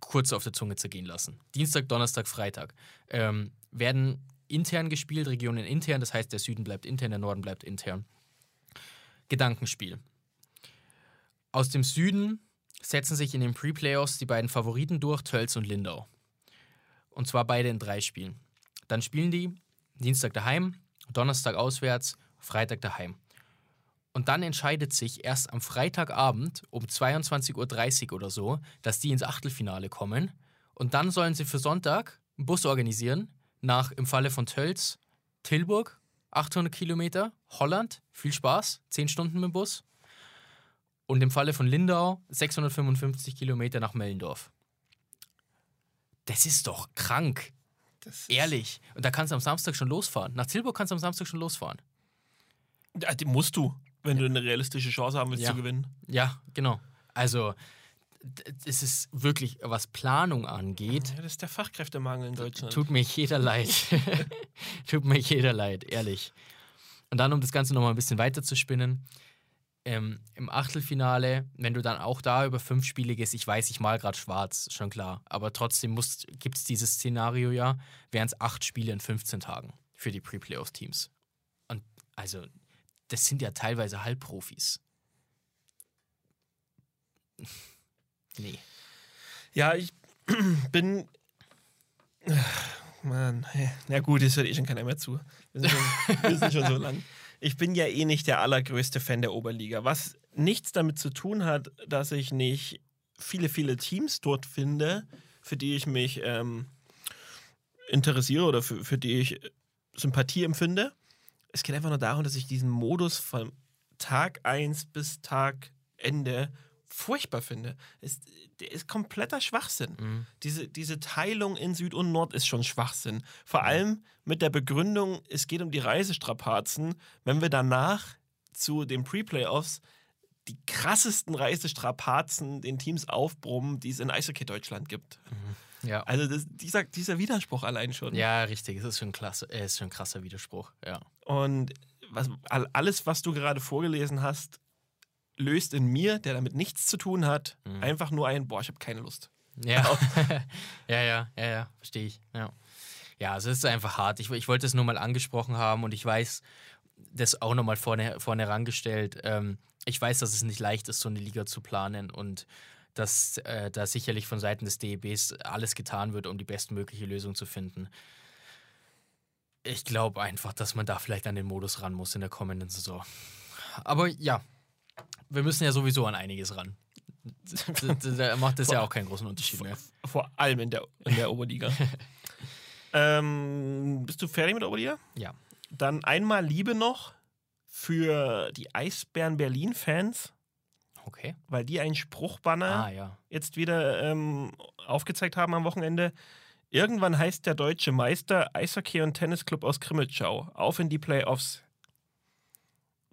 Kurz auf der Zunge zergehen lassen. Dienstag, Donnerstag, Freitag. Ähm, werden intern gespielt, Regionen intern, das heißt, der Süden bleibt intern, der Norden bleibt intern. Gedankenspiel. Aus dem Süden setzen sich in den Pre-Playoffs die beiden Favoriten durch, Tölz und Lindau. Und zwar beide in drei Spielen. Dann spielen die Dienstag daheim, Donnerstag auswärts, Freitag daheim. Und dann entscheidet sich erst am Freitagabend um 22.30 Uhr oder so, dass die ins Achtelfinale kommen. Und dann sollen sie für Sonntag einen Bus organisieren, nach im Falle von Tölz, Tilburg, 800 Kilometer, Holland, viel Spaß, 10 Stunden mit dem Bus. Und im Falle von Lindau 655 Kilometer nach Mellendorf. Das ist doch krank. Das Ehrlich. Und da kannst du am Samstag schon losfahren. Nach Tilburg kannst du am Samstag schon losfahren. Ja, die musst du, wenn du eine realistische Chance haben willst Ja. zu gewinnen. Ja, genau. Also, es ist wirklich, was Planung angeht, Ja, das ist der Fachkräftemangel in Deutschland. tut mir jeder leid. (laughs) tut mir jeder leid, ehrlich. Und dann, um das Ganze nochmal ein bisschen weiter zu spinnen, ähm, im Achtelfinale, wenn du dann auch da über fünf Spiele gehst, ich weiß, ich mal gerade schwarz, schon klar, aber trotzdem gibt es dieses Szenario ja, wären es acht Spiele in 15 Tagen für die Pre-Playoff-Teams. Und also, das sind ja teilweise Halbprofis. (laughs) nee. Ja, ich (clears throat) bin. (sighs) Mann, na gut, es hört eh schon keiner mehr zu. Wir sind schon, wir sind schon so (laughs) lang. Ich bin ja eh nicht der allergrößte Fan der Oberliga, was nichts damit zu tun hat, dass ich nicht viele, viele Teams dort finde, für die ich mich ähm, interessiere oder für, für die ich Sympathie empfinde. Es geht einfach nur darum, dass ich diesen Modus von Tag 1 bis Tag Ende furchtbar finde. Der ist kompletter Schwachsinn. Mhm. Diese, diese Teilung in Süd und Nord ist schon Schwachsinn. Vor allem mit der Begründung, es geht um die Reisestrapazen, wenn wir danach zu den Pre-Playoffs die krassesten Reisestrapazen den Teams aufbrummen, die es in Eishockey Deutschland gibt. Ja. Also das, dieser, dieser Widerspruch allein schon. Ja, richtig. Es ist schon klasse, äh, ist schon ein krasser Widerspruch. Ja. Und was, all- alles, was du gerade vorgelesen hast, löst in mir, der damit nichts zu tun hat, Mhm. einfach nur ein, boah, ich habe keine Lust. Ja. (laughs) ja, ja, ja, ja, verstehe ich. Ja. ja, also es ist einfach hart. Ich, ich wollte es nur mal angesprochen haben und ich weiß, das auch nochmal vorne, vorne rangestellt. Ähm, ich weiß, dass es nicht leicht ist, so eine Liga zu planen und dass äh, da sicherlich von Seiten des DEBs alles getan wird, um die bestmögliche Lösung zu finden. Ich glaube einfach, dass man da vielleicht an den Modus ran muss in der kommenden Saison. Aber ja, wir müssen ja sowieso an einiges ran. (laughs) Da macht das ja auch keinen großen Unterschied mehr. Vor allem in der, in der Oberliga. (laughs) ähm, bist du fertig mit der Oberliga? Ja. Dann einmal Liebe noch für die Eisbären Berlin-Fans, Okay. weil die einen Spruchbanner Ah, ja. jetzt wieder ähm, aufgezeigt haben am Wochenende. Irgendwann heißt der deutsche Meister Eishockey- und Tennisclub aus Krimitschau. Auf in die Playoffs.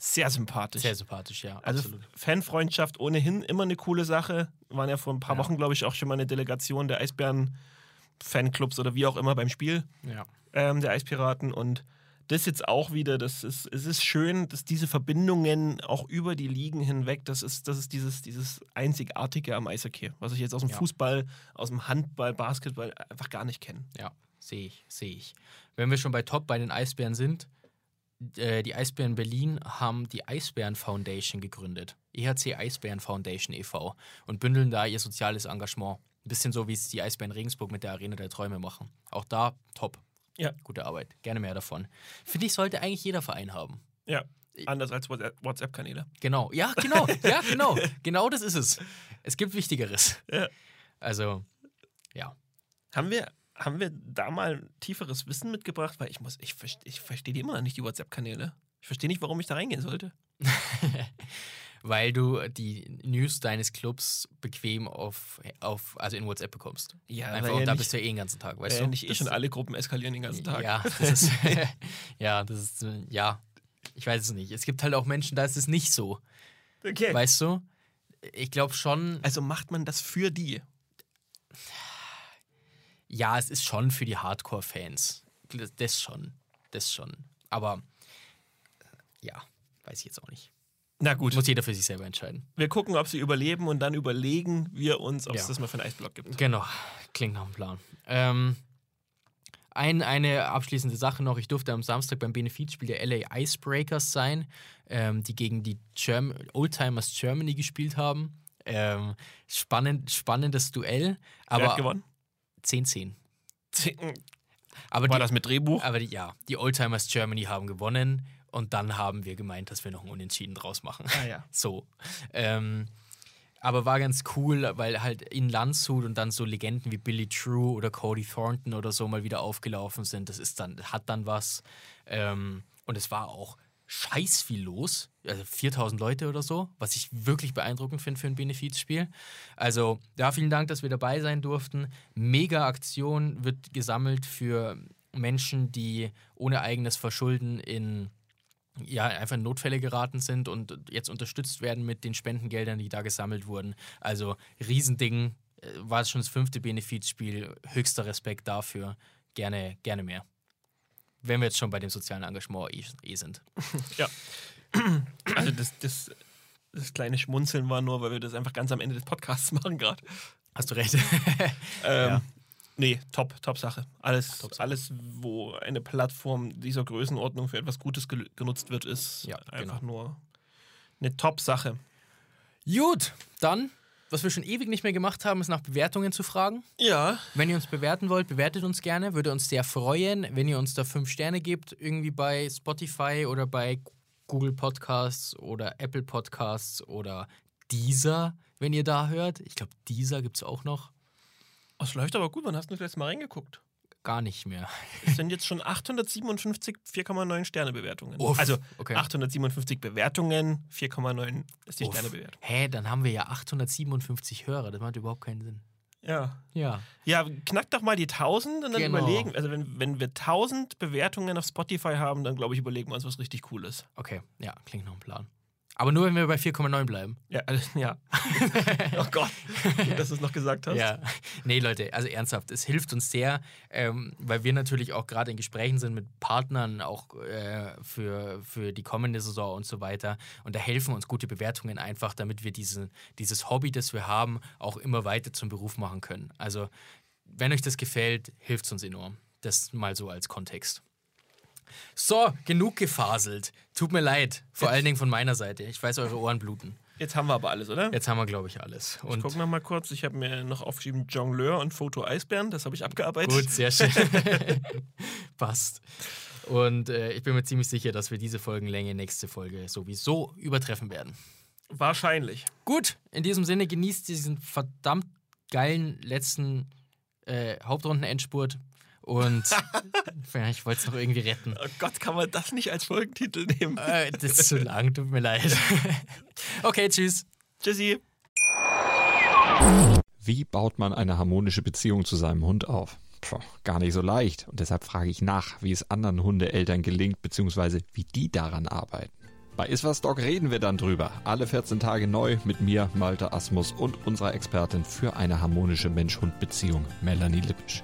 Sehr sympathisch. Sehr sympathisch, ja. also absolut. Fanfreundschaft ohnehin immer eine coole Sache. Waren ja vor ein paar Ja. Wochen, glaube ich, auch schon mal eine Delegation der Eisbären-Fanclubs oder wie auch immer beim Spiel Ja. ähm, der Eispiraten. Und das jetzt auch wieder, das ist, es ist schön, dass diese Verbindungen auch über die Ligen hinweg, das ist, das ist dieses, dieses Einzigartige am Eishockey, was ich jetzt aus dem Ja. Fußball, aus dem Handball, Basketball einfach gar nicht kenne. Ja. sehe ich, sehe ich. Wenn wir schon bei Top bei den Eisbären sind, die Eisbären Berlin haben die Eisbären Foundation gegründet. EHC Eisbären Foundation e.V. und bündeln da ihr soziales Engagement. Ein bisschen so, wie es die Eisbären Regensburg mit der Arena der Träume machen. Auch da top. Ja. Gute Arbeit. Gerne mehr davon. Finde ich, sollte eigentlich jeder Verein haben. Ja. Anders als WhatsApp- WhatsApp-Kanäle. Genau. Ja, genau. Ja, (laughs) genau. Genau das ist es. Es gibt Wichtigeres. Ja. Also, ja. Haben wir, haben wir da mal tieferes Wissen mitgebracht? Weil ich muss, ich, ich verstehe die immer noch nicht, die WhatsApp-Kanäle. Ich verstehe nicht, warum ich da reingehen sollte. (laughs) Weil du die News deines Clubs bequem auf, auf also in WhatsApp bekommst. Ja, Einfach, und da bist du ja eh den ganzen Tag, weißt du? nicht eh Das- schon alle Gruppen eskalieren den ganzen Tag. Ja, das ist, (laughs) ja, das ist, ja, ich weiß es nicht. Es gibt halt auch Menschen, da ist es nicht so, Okay. weißt du? Ich glaube schon, Also macht man das für die. Ja, es ist schon für die Hardcore-Fans. Das schon, das schon. Aber, ja, weiß ich jetzt auch nicht. Na gut, Muss jeder für sich selber entscheiden. wir gucken, ob sie überleben und dann überlegen wir uns, ob es Ja. das mal für einen Eisblock gibt. Genau, klingt nach einem Plan. Ähm, ein, eine abschließende Sache noch. Ich durfte am Samstag beim Benefizspiel der LA Icebreakers sein, ähm, die gegen die Germ Oldtimers Germany gespielt haben. Ähm, spannend, spannendes Duell, Wer hat aber gewonnen? 10-10. Zehn- Aber War die, das mit Drehbuch? aber die, ja, die Oldtimers Germany haben gewonnen und dann haben wir gemeint, dass wir noch ein Unentschieden draus machen. Ah ja. (laughs) So. Ähm, aber war ganz cool, weil halt in Landshut und dann so Legenden wie Billy True oder Cody Thornton oder so mal wieder aufgelaufen sind. Das ist dann, hat dann was. Ähm, und es war auch scheiß viel los. Also 4000 Leute oder so, was ich wirklich beeindruckend finde für ein Benefizspiel. Also da vielen Dank, dass wir dabei sein durften. Mega Aktion wird gesammelt für Menschen, die ohne eigenes Verschulden in ja, einfach in Notfälle geraten sind und jetzt unterstützt werden mit den Spendengeldern, die da gesammelt wurden. Also Riesending, äh, war es schon das fünfte Benefizspiel, höchster Respekt dafür. Gerne, gerne mehr. Wenn wir jetzt schon bei dem sozialen Engagement eh, eh sind. Ja. (laughs) Also das, das, das kleine Schmunzeln war nur, weil wir das einfach ganz am Ende des Podcasts (laughs) machen gerade. Hast du recht. (laughs) Ähm, Ja. Nee, top, top Sache. Alles, Top-Sache. alles, wo eine Plattform dieser Größenordnung für etwas Gutes gel- genutzt wird, ist Ja, einfach genau. nur eine Top-Sache. Gut, dann, was wir schon ewig nicht mehr gemacht haben, ist nach Bewertungen zu fragen. Ja, Wenn ihr uns bewerten wollt, bewertet uns gerne. Würde uns sehr freuen, wenn ihr uns da fünf Sterne gebt, irgendwie bei Spotify oder bei Google Podcasts oder Apple Podcasts oder Deezer, wenn ihr da hört. Ich glaube, Deezer gibt es auch noch. es läuft aber gut. Wann hast du das letzte Mal reingeguckt? Gar nicht mehr. Es sind jetzt schon 857 4,9 Sterne Bewertungen. Uff, also okay. 857 Bewertungen, 4,9 ist die Uff. Sternebewertung. Hä, dann haben wir ja 857 Hörer. Das macht überhaupt keinen Sinn. Ja. Ja. Ja, knackt doch mal die 1000 und dann Genau. überlegen. Also, wenn, wenn wir 1000 Bewertungen auf Spotify haben, dann glaube ich, überlegen wir uns was richtig Cooles. Okay, ja, klingt nach einem Plan. Aber nur, wenn wir bei 4,9 bleiben. Ja, (laughs) ja. oh Gott, gut, dass du es noch gesagt hast. Ja, nee, Leute, also ernsthaft, es hilft uns sehr, ähm, weil wir natürlich auch gerade in Gesprächen sind mit Partnern, auch äh, für, für die kommende Saison und so weiter. Und da helfen uns gute Bewertungen einfach, damit wir diese, dieses Hobby, das wir haben, auch immer weiter zum Beruf machen können. Also, wenn euch das gefällt, hilft es uns enorm. Das mal so als Kontext. So, genug gefaselt. Tut mir leid, vor allen Dingen von meiner Seite. Ich weiß, eure Ohren bluten. Jetzt haben wir aber alles, oder? Jetzt haben wir, glaube ich, alles. ich Und gucke noch mal kurz. Ich habe mir noch aufgeschrieben Jongleur und Foto Eisbären. Das habe ich abgearbeitet. Gut, sehr schön. (laughs) Passt. Und äh, ich bin mir ziemlich sicher, dass wir diese Folgenlänge nächste Folge sowieso übertreffen werden. Wahrscheinlich. Gut, in diesem Sinne genießt diesen verdammt geilen letzten äh, Hauptrunden-Endspurt. Und (laughs) ja, ich wollte es noch irgendwie retten. Oh Gott, kann man das nicht als Folgentitel nehmen? Äh, das ist zu lang, tut mir leid. (laughs) okay, tschüss. Tschüssi. Wie baut man eine harmonische Beziehung zu seinem Hund auf? Puh, gar nicht so leicht. Und deshalb frage ich nach, wie es anderen Hundeeltern gelingt, beziehungsweise wie die daran arbeiten. Bei Iswas Dog reden wir dann drüber. Alle 14 Tage neu mit mir, Malte Asmus und unserer Expertin für eine harmonische Mensch-Hund-Beziehung, Melanie Lippisch.